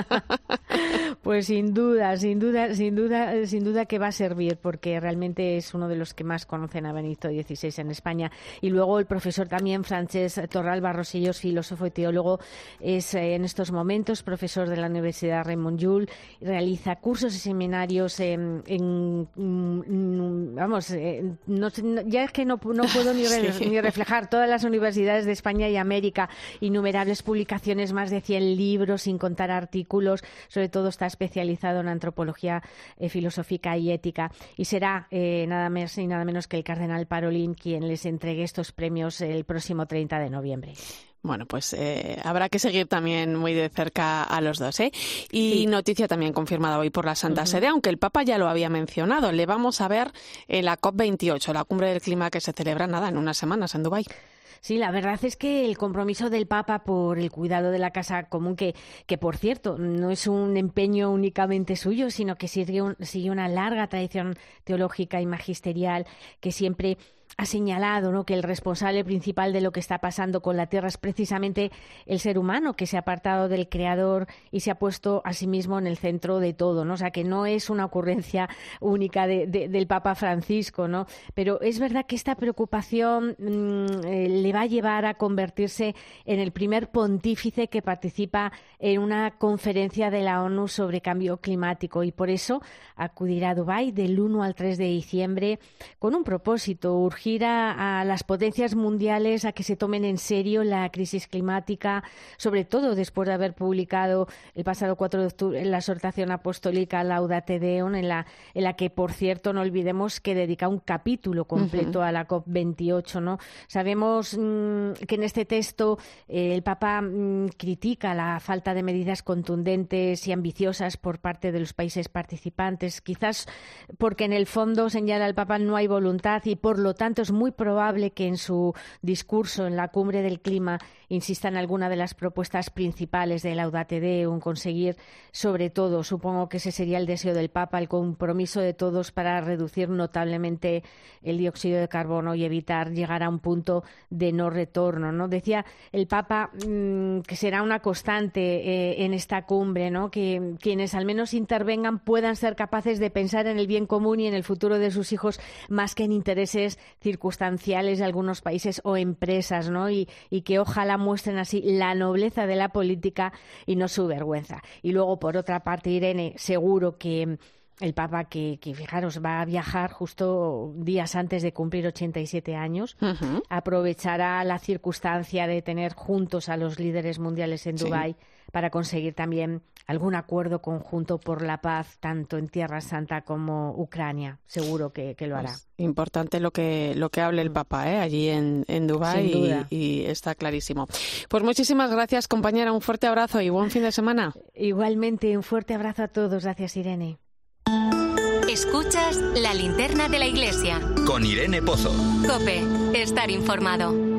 pues sin duda, sin duda, sin duda, sin duda que va a servir, porque realmente es uno de los que más conocen a Benito XVI en España. Y luego el profesor también, Francés Torral Barrosillos, filósofo y teólogo, es eh, en estos momentos profesor de la Universidad Raymond Llull, realiza cursos y seminarios en, mm, vamos, no, ya es que no, puedo ni, ni, reflejar todas las universidades de España y América, innumerables publicaciones, más de 100 libros, sin contar artículos, sobre todo está especializado en antropología eh, filosófica y ética. Y será eh, nada más y nada menos que el cardenal Parolín quien les entregue estos premios el próximo 30 de noviembre. Bueno, pues eh, habrá que seguir también muy de cerca a los dos. ¿eh? Y noticia también confirmada hoy por la Santa Sede, aunque el Papa ya lo había mencionado. Le vamos a ver en la COP28, la cumbre del clima que se celebra nada en unas semanas en Dubái. Sí, la verdad es que el compromiso del Papa por el cuidado de la casa común, que, que por cierto no es un empeño únicamente suyo, sino que sigue, sigue una larga tradición teológica y magisterial que siempre ha señalado ¿no? que el responsable principal de lo que está pasando con la Tierra es precisamente el ser humano, que se ha apartado del Creador y se ha puesto a sí mismo en el centro de todo. ¿no? O sea, que no es una ocurrencia única del Papa Francisco, ¿no? pero es verdad que esta preocupación mm, eh, le va a llevar a convertirse en el primer pontífice que participa en una conferencia de la ONU sobre cambio climático y por eso acudirá a Dubái del 1 al 3 de diciembre con un propósito gira a las potencias mundiales a que se tomen en serio la crisis climática, sobre todo después de haber publicado el pasado 4 de octubre la exhortación apostólica Laudate Deum, en la, en la que, por cierto, no olvidemos que dedica un capítulo completo a la COP28. ¿no? Sabemos mm, que en este texto eh, el Papa mm, critica la falta de medidas contundentes y ambiciosas por parte de los países participantes, quizás porque en el fondo, señala el Papa, no hay voluntad y por lo tanto es muy probable que en su discurso en la cumbre del clima insista en alguna de las propuestas principales de Laudate Deum, conseguir sobre todo, supongo que ese sería el deseo del Papa, el compromiso de todos para reducir notablemente el dióxido de carbono y evitar llegar a un punto de no retorno. ¿no? Decía el Papa mm, que será una constante eh, en esta cumbre, ¿no? que quienes al menos intervengan puedan ser capaces de pensar en el bien común y en el futuro de sus hijos más que en intereses circunstanciales de algunos países o empresas, ¿no? Y, que ojalá muestren así la nobleza de la política y no su vergüenza. Y luego, por otra parte, Irene, seguro que el Papa, que, fijaros, va a viajar justo días antes de cumplir 87 años, aprovechará la circunstancia de tener juntos a los líderes mundiales en Dubái para conseguir también algún acuerdo conjunto por la paz, tanto en Tierra Santa como Ucrania. Seguro que, lo hará. Pues importante lo que, lo que hable el Papa ¿eh? allí en, en Dubái y, y, está clarísimo. Pues muchísimas gracias, compañera. Un fuerte abrazo y buen fin de semana. Igualmente, un fuerte abrazo a todos. Gracias, Irene. Escuchas la linterna de la iglesia. Con Irene Pozo. Cope, estar informado.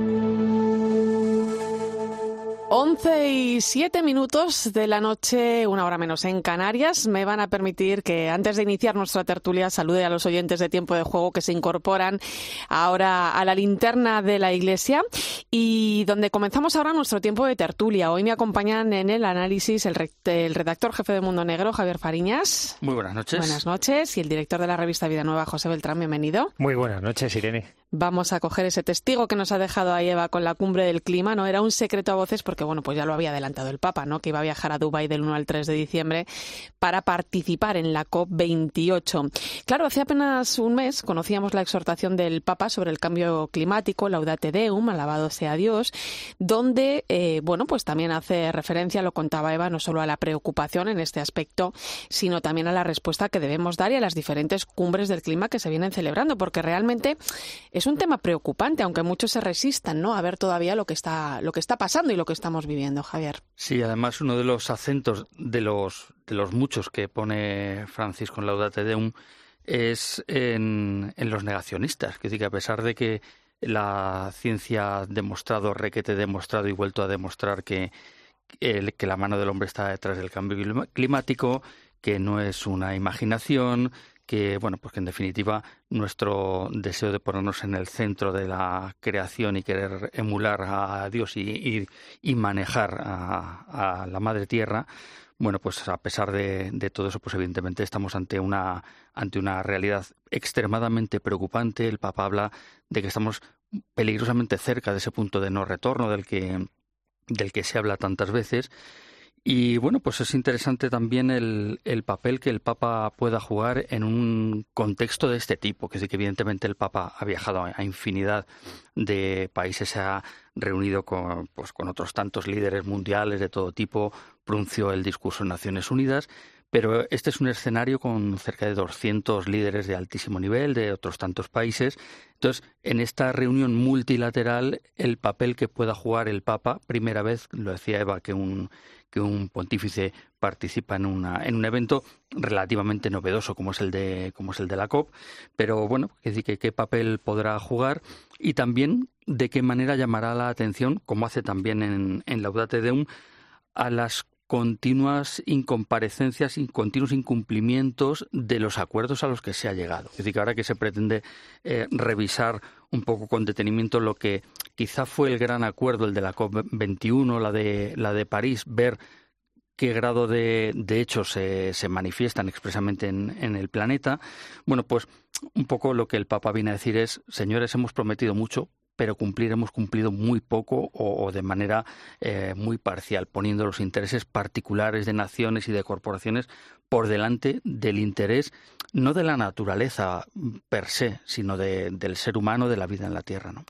11 y 7 minutos de la noche, una hora menos en Canarias, me van a permitir que antes de iniciar nuestra tertulia salude a los oyentes de tiempo de juego que se incorporan ahora a la linterna de la iglesia y donde comenzamos ahora nuestro tiempo de tertulia. Hoy me acompañan en el análisis el, redactor jefe de Mundo Negro, Javier Fariñas. Muy buenas noches. Buenas noches. Y el director de la revista Vida Nueva, José Beltrán, bienvenido. Muy buenas noches, Irene. Vamos a coger ese testigo que nos ha dejado ahí Eva con la cumbre del clima. No era un secreto a voces porque, bueno, pues ya lo había adelantado el Papa, ¿no? Que iba a viajar a Dubái del 1 al 3 de diciembre para participar en la COP28. Claro, hace apenas un mes conocíamos la exhortación del Papa sobre el cambio climático, Laudate Deum, alabado sea Dios, donde, eh, bueno, pues también hace referencia, lo contaba Eva, no solo a la preocupación en este aspecto, sino también a la respuesta que debemos dar y a las diferentes cumbres del clima que se vienen celebrando, porque realmente es un tema preocupante, aunque muchos se resistan, ¿no? A ver todavía lo que está, lo que está pasando y lo que estamos viviendo, Javier. Sí, además uno de los acentos de los, de los muchos que pone Francisco en Laudate Deum es en, los negacionistas, que decir que a pesar de que la ciencia ha demostrado, requete demostrado y vuelto a demostrar que, que la mano del hombre está detrás del cambio climático, que no es una imaginación, que bueno pues que en definitiva nuestro deseo de ponernos en el centro de la creación y querer emular a Dios y, y, manejar a, la madre tierra bueno pues a pesar de, de, todo eso pues evidentemente estamos ante una ante una realidad extremadamente preocupante. El Papa habla de que estamos peligrosamente cerca de ese punto de no retorno del que del que se habla tantas veces y bueno, pues es interesante también el, el, papel que el Papa pueda jugar en un contexto de este tipo, que sí que evidentemente el Papa ha viajado a infinidad de países, se ha reunido con, pues, con otros tantos líderes mundiales de todo tipo, pronunció el discurso en Naciones Unidas, pero este es un escenario con cerca de 200 líderes de altísimo nivel de otros tantos países. Entonces, en esta reunión multilateral, el papel que pueda jugar el Papa, primera vez, lo decía Eva, que un que un pontífice participa en, una, en un evento relativamente novedoso como es el de, como es el de la COP, pero bueno, decir que qué papel podrá jugar y también de qué manera llamará la atención, como hace también en, en Laudate Deum, a las continuas incomparecencias y continuos incumplimientos de los acuerdos a los que se ha llegado. Es decir, que ahora que se pretende eh, revisar un poco con detenimiento lo que quizá fue el gran acuerdo, el de la COP21, la de, la de París, ver qué grado de, de hechos se, se, manifiestan expresamente en, en, el planeta. Bueno, pues un poco lo que el Papa viene a decir es, señores, hemos prometido mucho, pero cumplir hemos cumplido muy poco o, de manera eh, muy parcial, poniendo los intereses particulares de naciones y de corporaciones por delante del interés no de la naturaleza per se, sino del ser humano, de la vida en la Tierra. ¿no?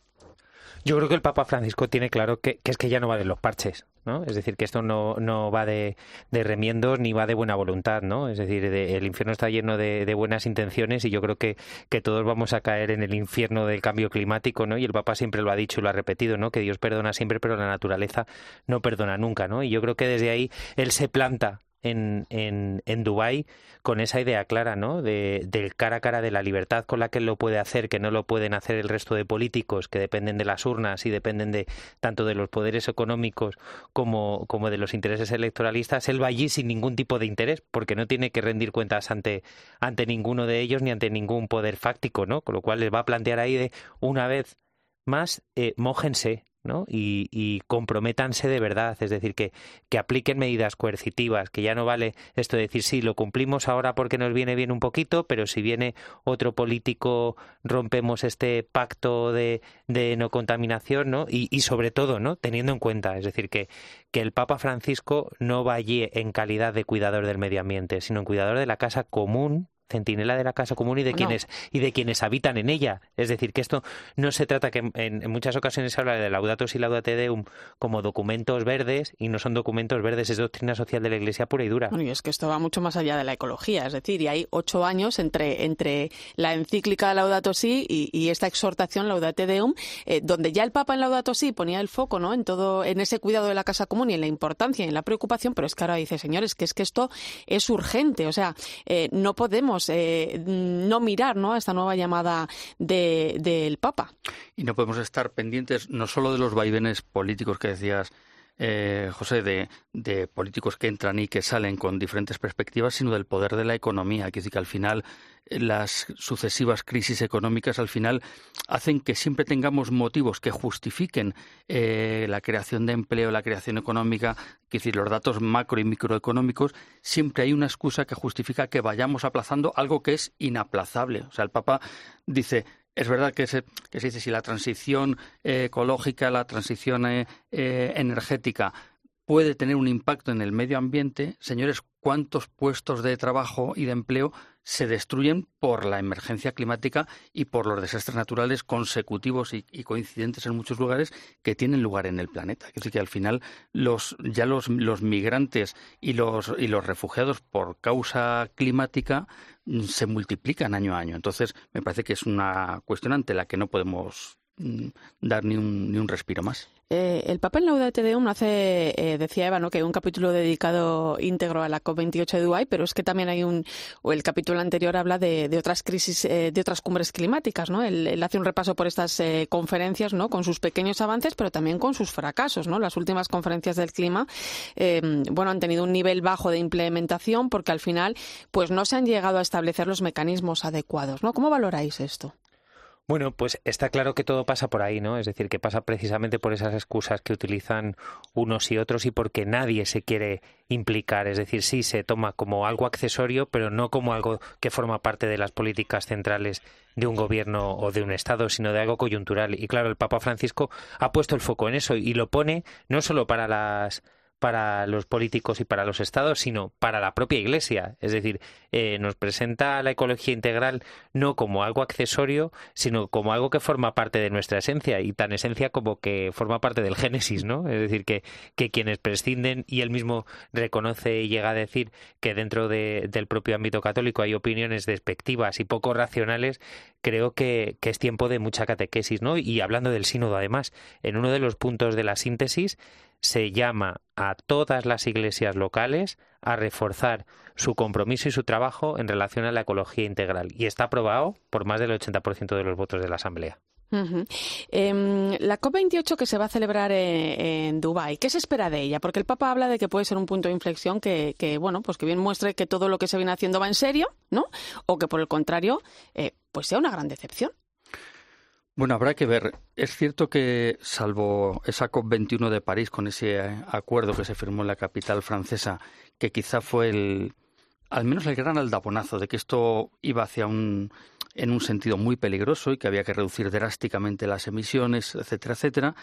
Yo creo que el Papa Francisco tiene claro que, es que ya no valen los parches. ¿No? Es decir, que esto no, no va de, de, remiendos ni va de buena voluntad, ¿no? Es decir, el infierno está lleno de, de, buenas intenciones y yo creo que, que todos vamos a caer en el infierno del cambio climático, ¿no? Y el Papa siempre lo ha dicho y lo ha repetido, ¿no? Que Dios perdona siempre, pero la naturaleza no perdona nunca, ¿no? Y yo creo que desde ahí él se planta en, en, en Dubái con esa idea clara, ¿no? De, del cara a cara de la libertad con la que él lo puede hacer, que no lo pueden hacer el resto de políticos que dependen de las urnas y dependen de tanto de los poderes económicos como, como de los intereses electoralistas. Él va allí sin ningún tipo de interés, porque no tiene que rendir cuentas ante, ante ninguno de ellos ni ante ningún poder fáctico, ¿no? Con lo cual les va a plantear ahí de una vez más, eh, mójense, Y, y, comprométanse de verdad, es decir, que, que apliquen medidas coercitivas, que ya no vale esto de decir, sí, lo cumplimos ahora porque nos viene bien un poquito, pero si viene otro político, rompemos este pacto de, de no contaminación, ¿no? Y, y, sobre todo, ¿no? Teniendo en cuenta, es decir, que, que el Papa Francisco no va allí en calidad de cuidador del medio ambiente, sino en cuidador de la casa común centinela de la casa común y de quienes y de quienes habitan en ella. Es decir, que esto no se trata que en, muchas ocasiones se habla de laudatos y laudate deum como documentos verdes y no son documentos verdes, es doctrina social de la Iglesia pura y dura. Bueno, y es que esto va mucho más allá de la ecología, es decir, y hay ocho años entre entre la encíclica Laudato Si y, esta exhortación Laudate Deum, eh, donde ya el Papa en Laudato Si ponía el foco, ¿no? En todo en ese cuidado de la casa común y en la importancia y en la preocupación, pero es que ahora dice, señores, que es que esto es urgente, o sea, eh, no podemos eh, no mirar ¿no? a esta nueva llamada del Papa. Y no podemos estar pendientes no solo de los vaivenes políticos que decías, eh, José, de, políticos que entran y que salen con diferentes perspectivas, sino del poder de la economía. Que decir que al final las sucesivas crisis económicas al final hacen que siempre tengamos motivos que justifiquen eh, la creación de empleo, la creación económica, es decir, los datos macro y microeconómicos, siempre hay una excusa que justifica que vayamos aplazando algo que es inaplazable. O sea, el Papa dice, es verdad que se, que se dice si la transición eh, ecológica, la transición eh, eh, energética puede tener un impacto en el medio ambiente, señores, ¿cuántos puestos de trabajo y de empleo se destruyen por la emergencia climática y por los desastres naturales consecutivos y, coincidentes en muchos lugares que tienen lugar en el planeta? Decir, que al final los, ya los, migrantes y los, y los refugiados por causa climática mm, se multiplican año a año. Entonces, me parece que es una cuestión ante la que no podemos dar ni un, ni un respiro más. Eh, el Papa en Laudate Deum hace, eh, decía Eva, ¿no? que hay un capítulo dedicado íntegro a la COP28 de Dubái, pero es que también hay un, o el capítulo anterior habla de, otras crisis, eh, de otras cumbres climáticas, ¿no? Él, hace un repaso por estas conferencias, ¿no? Con sus pequeños avances, pero también con sus fracasos, ¿no? Las últimas conferencias del clima, bueno, han tenido un nivel bajo de implementación porque al final, pues no se han llegado a establecer los mecanismos adecuados, ¿no? ¿Cómo valoráis esto? Bueno, pues está claro que todo pasa por ahí, ¿no? Es decir, que pasa precisamente por esas excusas que utilizan unos y otros y porque nadie se quiere implicar. Es decir, sí se toma como algo accesorio, pero no como algo que forma parte de las políticas centrales de un gobierno o de un Estado, sino de algo coyuntural. Y claro, el Papa Francisco ha puesto el foco en eso y lo pone no solo para las para los políticos y para los estados, sino para la propia Iglesia. Es decir, eh, nos presenta la ecología integral no como algo accesorio, sino como algo que forma parte de nuestra esencia y tan esencia como que forma parte del Génesis, ¿no? Es decir, que, que quienes prescinden y él mismo reconoce y llega a decir que dentro de, del propio ámbito católico hay opiniones despectivas y poco racionales, creo que, que es tiempo de mucha catequesis, ¿no? Y hablando del sínodo, además, en uno de los puntos de la síntesis, se llama a todas las iglesias locales a reforzar su compromiso y su trabajo en relación a la ecología integral. Y está aprobado por más del 80% de los votos de la Asamblea. Em, la COP28 que se va a celebrar en, Dubái, ¿qué se espera de ella? Porque el Papa habla de que puede ser un punto de inflexión que, bueno, pues que bien muestre que todo lo que se viene haciendo va en serio, ¿no? O que por el contrario, eh, pues sea una gran decepción. Bueno, habrá que ver. Es cierto que, salvo esa COP21 de París, con ese acuerdo que se firmó en la capital francesa, que quizá fue el, al menos el gran aldabonazo de que esto iba hacia un, en un sentido muy peligroso y que había que reducir drásticamente las emisiones, etcétera, etcétera,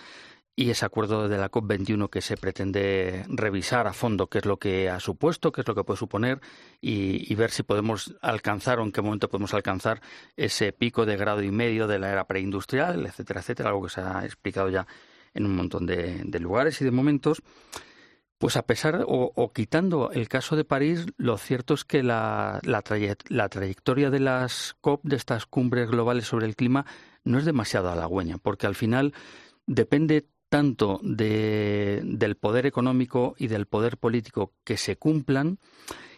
y ese acuerdo de la COP21 que se pretende revisar a fondo qué es lo que ha supuesto, qué es lo que puede suponer y, ver si podemos alcanzar o en qué momento podemos alcanzar ese pico de grado y medio de la era preindustrial, etcétera, etcétera, algo que se ha explicado ya en un montón de, lugares y de momentos. Pues a pesar o, quitando el caso de París, lo cierto es que la, la trayectoria de las COP, de estas cumbres globales sobre el clima, no es demasiado halagüeña, porque al final depende tanto de, del poder económico y del poder político que se cumplan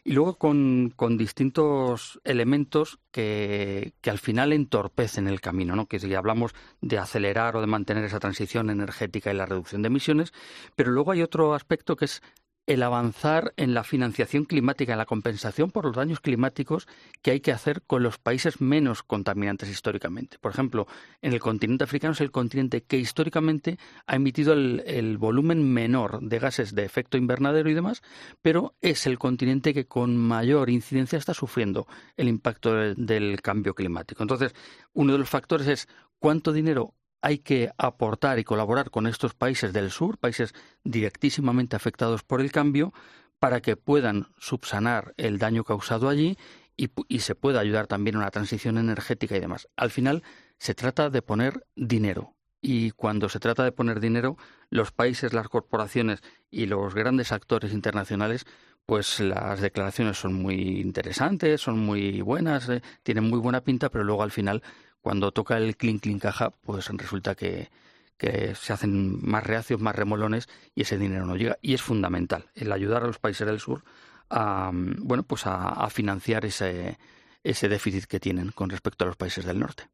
y luego con, distintos elementos que, que, al final entorpecen el camino, ¿no? que si hablamos de acelerar o de mantener esa transición energética y la reducción de emisiones, pero luego hay otro aspecto que es el avanzar en la financiación climática, en la compensación por los daños climáticos que hay que hacer con los países menos contaminantes históricamente. Por ejemplo, en el continente africano es el continente que históricamente ha emitido el, volumen menor de gases de efecto invernadero y demás, pero es el continente que con mayor incidencia está sufriendo el impacto del cambio climático. Entonces, uno de los factores es cuánto dinero hay que aportar y colaborar con estos países del sur, países directísimamente afectados por el cambio, para que puedan subsanar el daño causado allí y, se pueda ayudar también a una transición energética y demás. Al final se trata de poner dinero. Y cuando se trata de poner dinero, los países, las corporaciones y los grandes actores internacionales, pues las declaraciones son muy interesantes, son muy buenas, eh, tienen muy buena pinta, pero luego al final cuando toca el clink clink caja, pues resulta que, se hacen más reacios, más remolones y ese dinero no llega. Y es fundamental el ayudar a los países del sur a, bueno, pues a, financiar ese, ese déficit que tienen con respecto a los países del norte.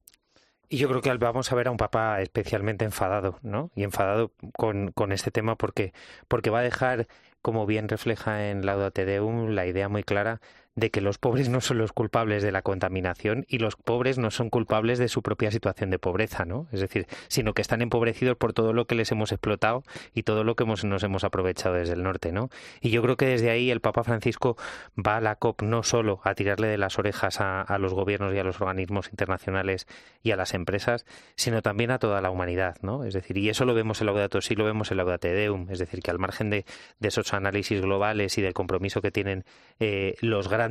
Y yo creo que vamos a ver a un papa especialmente enfadado, ¿no? Y enfadado con, con este tema porque, porque va a dejar como bien refleja en Laudate Deum, la idea muy clara de que los pobres no son los culpables de la contaminación y los pobres no son culpables de su propia situación de pobreza, ¿no? Es decir, sino que están empobrecidos por todo lo que les hemos explotado y todo lo que hemos, nos hemos aprovechado desde el norte, ¿no? Y yo creo que desde ahí el Papa Francisco va a la COP no solo a tirarle de las orejas a, los gobiernos y a los organismos internacionales y a las empresas, sino también a toda la humanidad, ¿no? Es decir, y eso lo vemos en Laudato Si, lo vemos en Laudate Deum, es decir, que al margen de, de esos análisis globales y del compromiso que tienen eh, los grandes,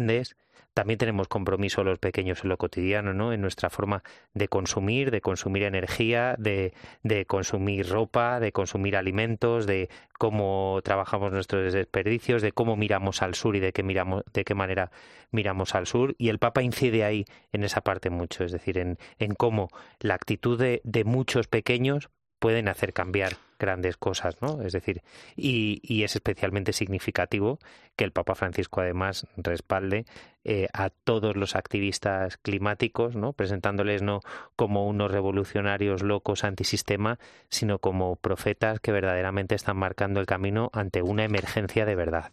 también tenemos compromiso los pequeños en lo cotidiano, ¿no? En nuestra forma de consumir, de consumir energía, de, de consumir ropa, de consumir alimentos, de cómo trabajamos nuestros desperdicios, de cómo miramos al sur y de qué miramos, de qué manera miramos al sur. Y el Papa incide ahí en esa parte mucho, es decir, en, en cómo la actitud de, de muchos pequeños pueden hacer cambiar grandes cosas, ¿no? Es decir, y, y, es especialmente significativo que el Papa Francisco además respalde eh, a todos los activistas climáticos, ¿no? Presentándoles no como unos revolucionarios locos antisistema, sino como profetas que verdaderamente están marcando el camino ante una emergencia de verdad.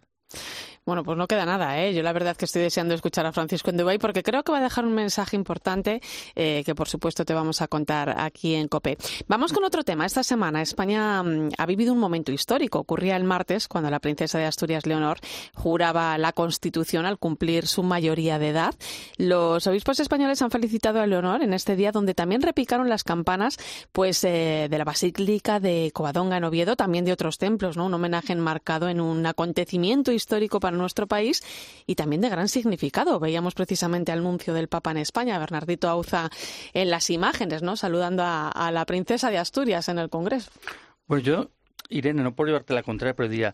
Bueno, pues no queda nada, ¿eh? Yo la verdad que estoy deseando escuchar a Francisco en Dubái porque creo que va a dejar un mensaje importante eh, que por supuesto te vamos a contar aquí en COPE. Vamos con otro tema. Esta semana España mm, ha vivido un momento histórico. Ocurría el martes cuando la princesa de Asturias, Leonor, juraba la Constitución al cumplir su mayoría de edad. Los obispos españoles han felicitado a Leonor en este día donde también repicaron las campanas pues eh, de la Basílica de Covadonga en Oviedo, también de otros templos, ¿no? Un homenaje enmarcado en un acontecimiento histórico para nuestro país y también de gran significado. Veíamos precisamente al nuncio del Papa en España, Bernardito Auza, en las imágenes, ¿no? Saludando a, la princesa de Asturias en el Congreso. Pues yo, Irene, no por llevarte la contraria, pero diría,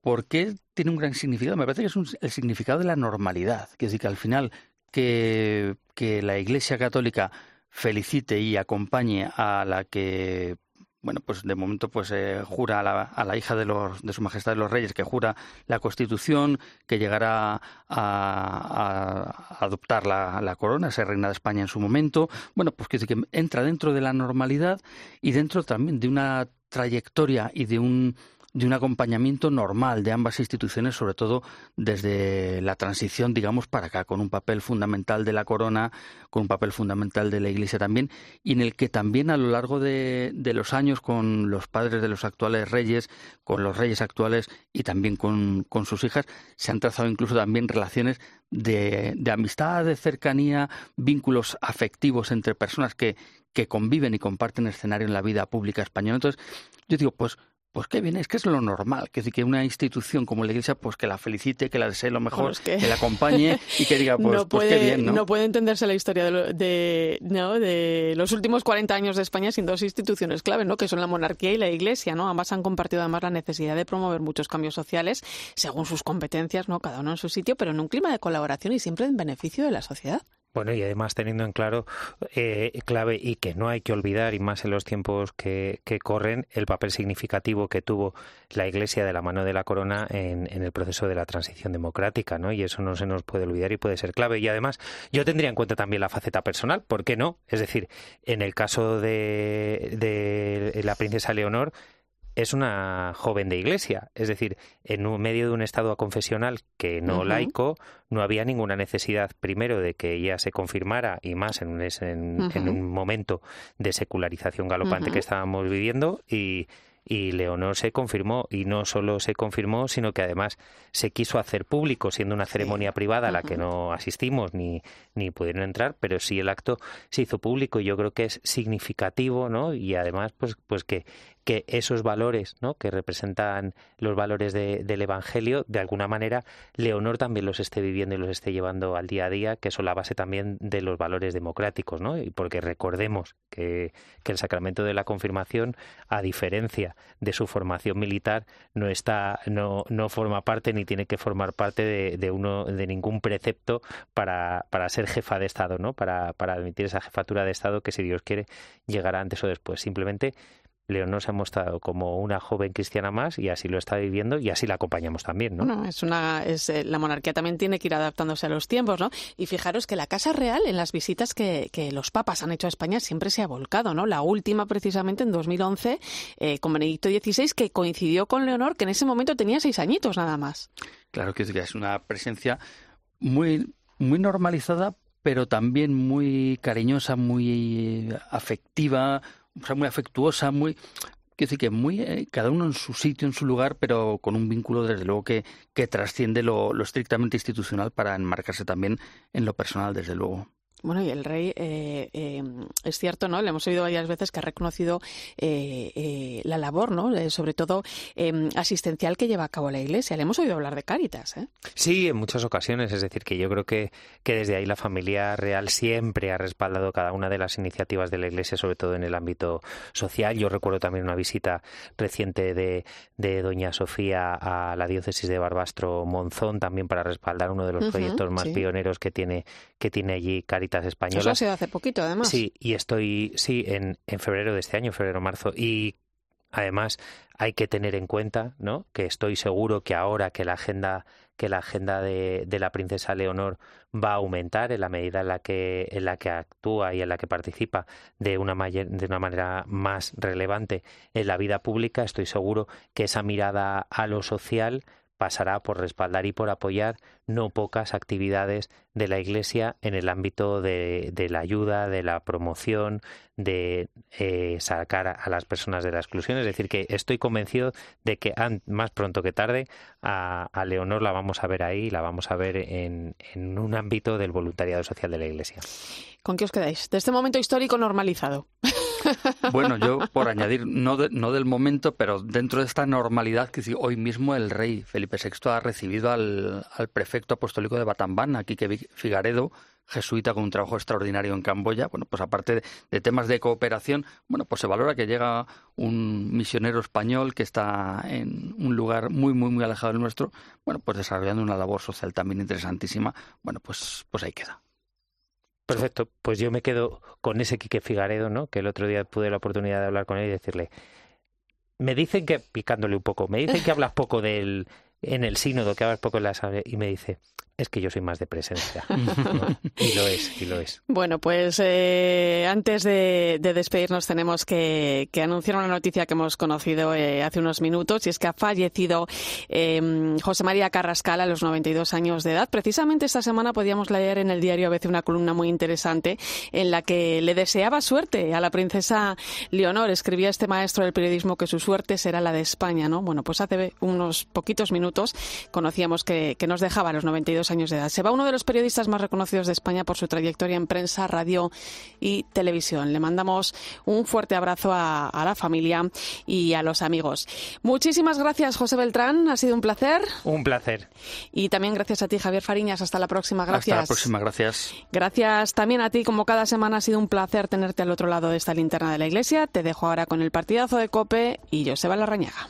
¿por qué tiene un gran significado? Me parece que es el significado de la normalidad. Que es decir, que al final que, que la Iglesia Católica felicite y acompañe a la que bueno, pues de momento pues eh, jura a la, a la, hija de, los, de su majestad de los reyes que jura la Constitución, que llegará a, a, a adoptar la, corona, ser reina de España en su momento. Bueno, pues que, que entra dentro de la normalidad y dentro también de una trayectoria y de un de un acompañamiento normal de ambas instituciones, sobre todo desde la transición, digamos, para acá, con un papel fundamental de la corona, con un papel fundamental de la Iglesia también, y en el que también a lo largo de, de los años, con los padres de los actuales reyes, con los reyes actuales y también con, con sus hijas, se han trazado incluso también relaciones de, de amistad, de cercanía, vínculos afectivos entre personas que, que conviven y comparten escenario en la vida pública española. Entonces, yo digo, pues pues qué bien, es que es lo normal, que, que una institución como la Iglesia, pues que la felicite, que la desee lo mejor, pues que... que... la acompañe y que diga, pues, no puede, pues qué bien, ¿no? No puede entenderse la historia de, lo, de, ¿no? de los últimos 40 años de España sin dos instituciones clave, ¿no? Que son la monarquía y la Iglesia, ¿no? Ambas han compartido además la necesidad de promover muchos cambios sociales según sus competencias, ¿no? Cada uno en su sitio, pero en un clima de colaboración y siempre en beneficio de la sociedad. Bueno, y además teniendo en claro, eh, clave, y que no hay que olvidar, y más en los tiempos que, que, corren, el papel significativo que tuvo la Iglesia de la mano de la corona en, en, el proceso de la transición democrática, ¿no? Y eso no se nos puede olvidar y puede ser clave. Y además, yo tendría en cuenta también la faceta personal, ¿por qué no? Es decir, en el caso de, de la princesa Leonor, es una joven de iglesia, es decir, en un medio de un estado confesional que no uh -huh. laico, no había ninguna necesidad, primero, de que ella se confirmara, y más en un, en, uh -huh. en un momento de secularización galopante uh -huh. que estábamos viviendo, y, y Leonor se confirmó y no solo se confirmó sino que además se quiso hacer público siendo una ceremonia sí. privada a la que no asistimos ni ni pudieron entrar pero sí el acto se hizo público y yo creo que es significativo no y además pues pues que que esos valores ¿no? que representan los valores de, del Evangelio, de alguna manera Leonor también los esté viviendo y los esté llevando al día a día, que son la base también de los valores democráticos, ¿no? Y porque recordemos que, que el sacramento de la confirmación, a diferencia de su formación militar, no está, no, no forma parte ni tiene que formar parte de, de uno, de ningún precepto para, para ser jefa de Estado, ¿no? Para, para admitir esa jefatura de Estado que si Dios quiere llegará antes o después. Simplemente Leonor se ha mostrado como una joven cristiana más y así lo está viviendo y así la acompañamos también, ¿no? Bueno, es una, es, eh, la monarquía también tiene que ir adaptándose a los tiempos, ¿no? Y fijaros que la Casa Real, en las visitas que, que los papas han hecho a España, siempre se ha volcado, ¿no? La última, precisamente, en 2011, eh, con Benedicto XVI, que coincidió con Leonor, que en ese momento tenía seis añitos nada más. Claro que es una presencia muy, muy normalizada, pero también muy cariñosa, muy afectiva, o sea, muy afectuosa, muy Quiero decir que muy, eh, cada uno en su sitio, en su lugar, pero con un vínculo, desde luego, que, que trasciende lo estrictamente institucional para enmarcarse también en lo personal, desde luego. Bueno, y el rey, eh, eh, es cierto, ¿no? Le hemos oído varias veces que ha reconocido eh, la labor, ¿no? sobre todo asistencial que lleva a cabo la Iglesia. Le hemos oído hablar de Cáritas, ¿eh? Sí, en muchas ocasiones. Es decir, que yo creo que, que desde ahí la familia real siempre ha respaldado cada una de las iniciativas de la Iglesia, sobre todo en el ámbito social. Yo recuerdo también una visita reciente de, de doña Sofía a la diócesis de Barbastro Monzón, también para respaldar uno de los proyectos más pioneros que tiene, que tiene allí Cáritas españolas. Eso ha sido hace poquito, además. Sí, y estoy, sí, en, en febrero de este año, febrero-marzo, y además hay que tener en cuenta, ¿no? Que estoy seguro que ahora que la agenda que la agenda de, de, la princesa Leonor va a aumentar en la medida en la que en la que actúa y en la que participa de una de una manera más relevante en la vida pública, estoy seguro que esa mirada a lo social pasará por respaldar y por apoyar no pocas actividades de la Iglesia en el ámbito de, la ayuda, de la promoción, de eh, sacar a las personas de la exclusión. Es decir, que estoy convencido de que más pronto que tarde a, Leonor la vamos a ver ahí, la vamos a ver en, en un ámbito del voluntariado social de la Iglesia. ¿Con qué os quedáis? De este momento histórico normalizado. Bueno, yo por añadir, no, no del momento, pero dentro de esta normalidad que hoy mismo el rey Felipe VI ha recibido al, prefecto apostólico de Batambán, aquí que Figaredo, jesuita con un trabajo extraordinario en Camboya. Bueno, pues aparte de, temas de cooperación, bueno, pues se valora que llega un misionero español que está en un lugar muy, muy, muy alejado del nuestro, bueno, pues desarrollando una labor social también interesantísima. Bueno, pues, pues ahí queda. Perfecto, pues yo me quedo con ese Quique Figaredo, ¿no? Que el otro día tuve la oportunidad de hablar con él y decirle, me dicen que, picándole un poco, me dicen que hablas poco del, en el sínodo, que hablas poco en la asamblea, y me dice, es que yo soy más de presencia. y lo es, y lo es. Bueno, pues eh, antes de, despedirnos tenemos que, anunciar una noticia que hemos conocido eh, hace unos minutos y es que ha fallecido em, José María Carrascal a los 92 años de edad. Precisamente esta semana podíamos leer en el diario a veces una columna muy interesante en la que le deseaba suerte a la princesa Leonor. Escribía este maestro del periodismo que su suerte será la de España, ¿no? Bueno, pues hace unos poquitos minutos conocíamos que, que nos dejaba a los 92 años de edad. Se va uno de los periodistas más reconocidos de España por su trayectoria en prensa, radio y televisión. Le mandamos un fuerte abrazo a, la familia y a los amigos. Muchísimas gracias, José Beltrán. Ha sido un placer. Un placer. Y también gracias a ti, Javier Fariñas. Hasta la próxima. Gracias. Hasta la próxima. Gracias. Gracias también a ti. Como cada semana ha sido un placer tenerte al otro lado de esta linterna de la iglesia. Te dejo ahora con el partidazo de Cope y Joseba Larrañaga.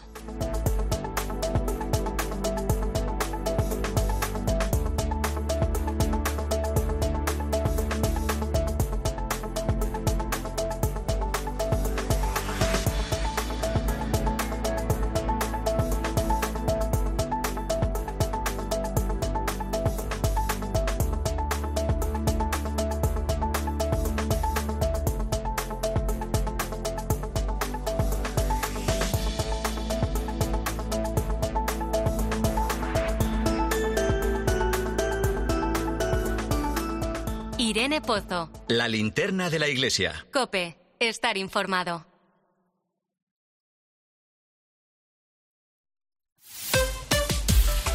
Pozo. La linterna de la iglesia. Cope, estar informado.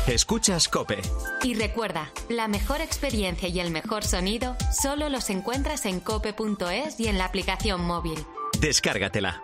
Escuchas Cope. Y recuerda, la mejor experiencia y el mejor sonido solo los encuentras en cope.es y en la aplicación móvil. Descárgatela.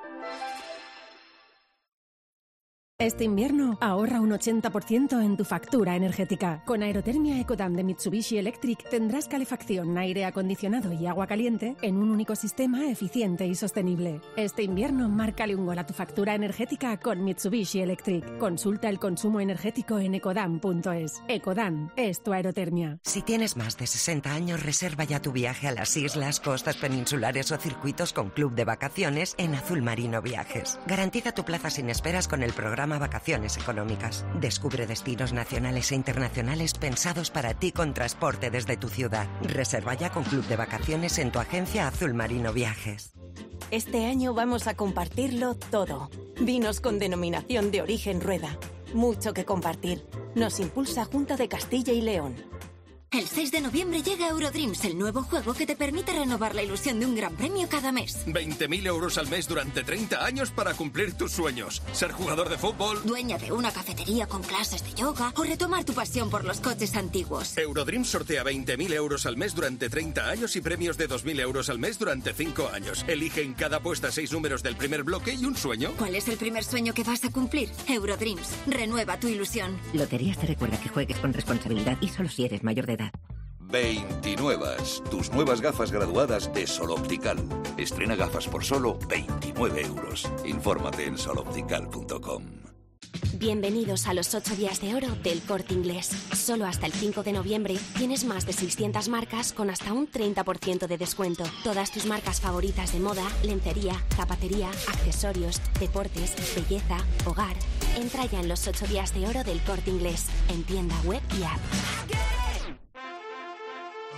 Este invierno ahorra un 80% en tu factura energética. Con Aerotermia Ecodam de Mitsubishi Electric tendrás calefacción, aire acondicionado y agua caliente en un único sistema eficiente y sostenible. Este invierno márcale un gol a tu factura energética con Mitsubishi Electric. Consulta el consumo energético en ecodam.es. Ecodam es tu aerotermia. Si tienes más de 60 años, reserva ya tu viaje a las islas, costas peninsulares o circuitos con Club de Vacaciones en Azul Marino Viajes. Garantiza tu plaza sin esperas con el programa Vacaciones Económicas. Descubre destinos nacionales e internacionales pensados para ti con transporte desde tu ciudad. Reserva ya con Club de Vacaciones en tu agencia Azul Marino Viajes. Este año vamos a compartirlo todo. Vinos con denominación de origen rueda. Mucho que compartir. Nos impulsa Junta de Castilla y León. El 6 de noviembre llega Eurodreams, el nuevo juego que te permite renovar la ilusión de un gran premio cada mes. 20.000 euros al mes durante 30 años para cumplir tus sueños. Ser jugador de fútbol, Dueña de una cafetería con clases de yoga o retomar tu pasión por los coches antiguos. Eurodreams sortea 20.000 euros al mes durante 30 años y premios de 2.000 euros al mes durante 5 años. Elige en cada apuesta 6 números del primer bloque y un sueño. ¿Cuál es el primer sueño que vas a cumplir? Eurodreams. Renueva tu ilusión. Loterías te recuerda que juegues con responsabilidad y solo si eres mayor de edad. 29. Tus nuevas gafas graduadas de Sol Optical. Estrena gafas por solo 29 euros. Infórmate en soloptical.com. Bienvenidos a los 8 días de oro del corte inglés. Solo hasta el 5 de noviembre tienes más de 600 marcas con hasta un 30% de descuento. Todas tus marcas favoritas de moda, lencería, zapatería, accesorios, deportes, belleza, hogar. Entra ya en los 8 días de oro del corte inglés, en tienda web y app.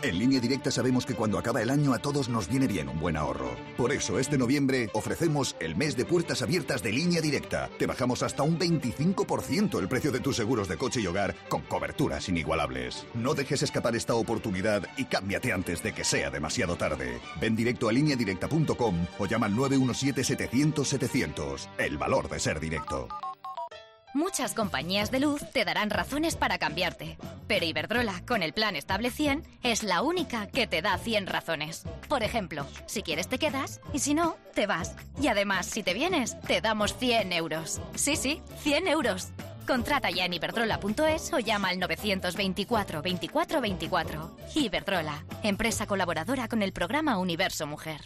En línea directa sabemos que cuando acaba el año a todos nos viene bien un buen ahorro. Por eso este noviembre ofrecemos el mes de puertas abiertas de línea directa. Te bajamos hasta un 25% el precio de tus seguros de coche y hogar con coberturas inigualables. No dejes escapar esta oportunidad y cámbiate antes de que sea demasiado tarde. Ven directo a lineadirecta.com o llama al 917-700-700. El valor de ser directo. Muchas compañías de luz te darán razones para cambiarte, pero Iberdrola, con el plan Estable 100, es la única que te da 100 razones. Por ejemplo, si quieres te quedas y si no, te vas. Y además, si te vienes, te damos 100 euros. Sí, sí, 100 euros. Contrata ya en iberdrola.es o llama al 924 24 24. Iberdrola, empresa colaboradora con el programa Universo Mujer.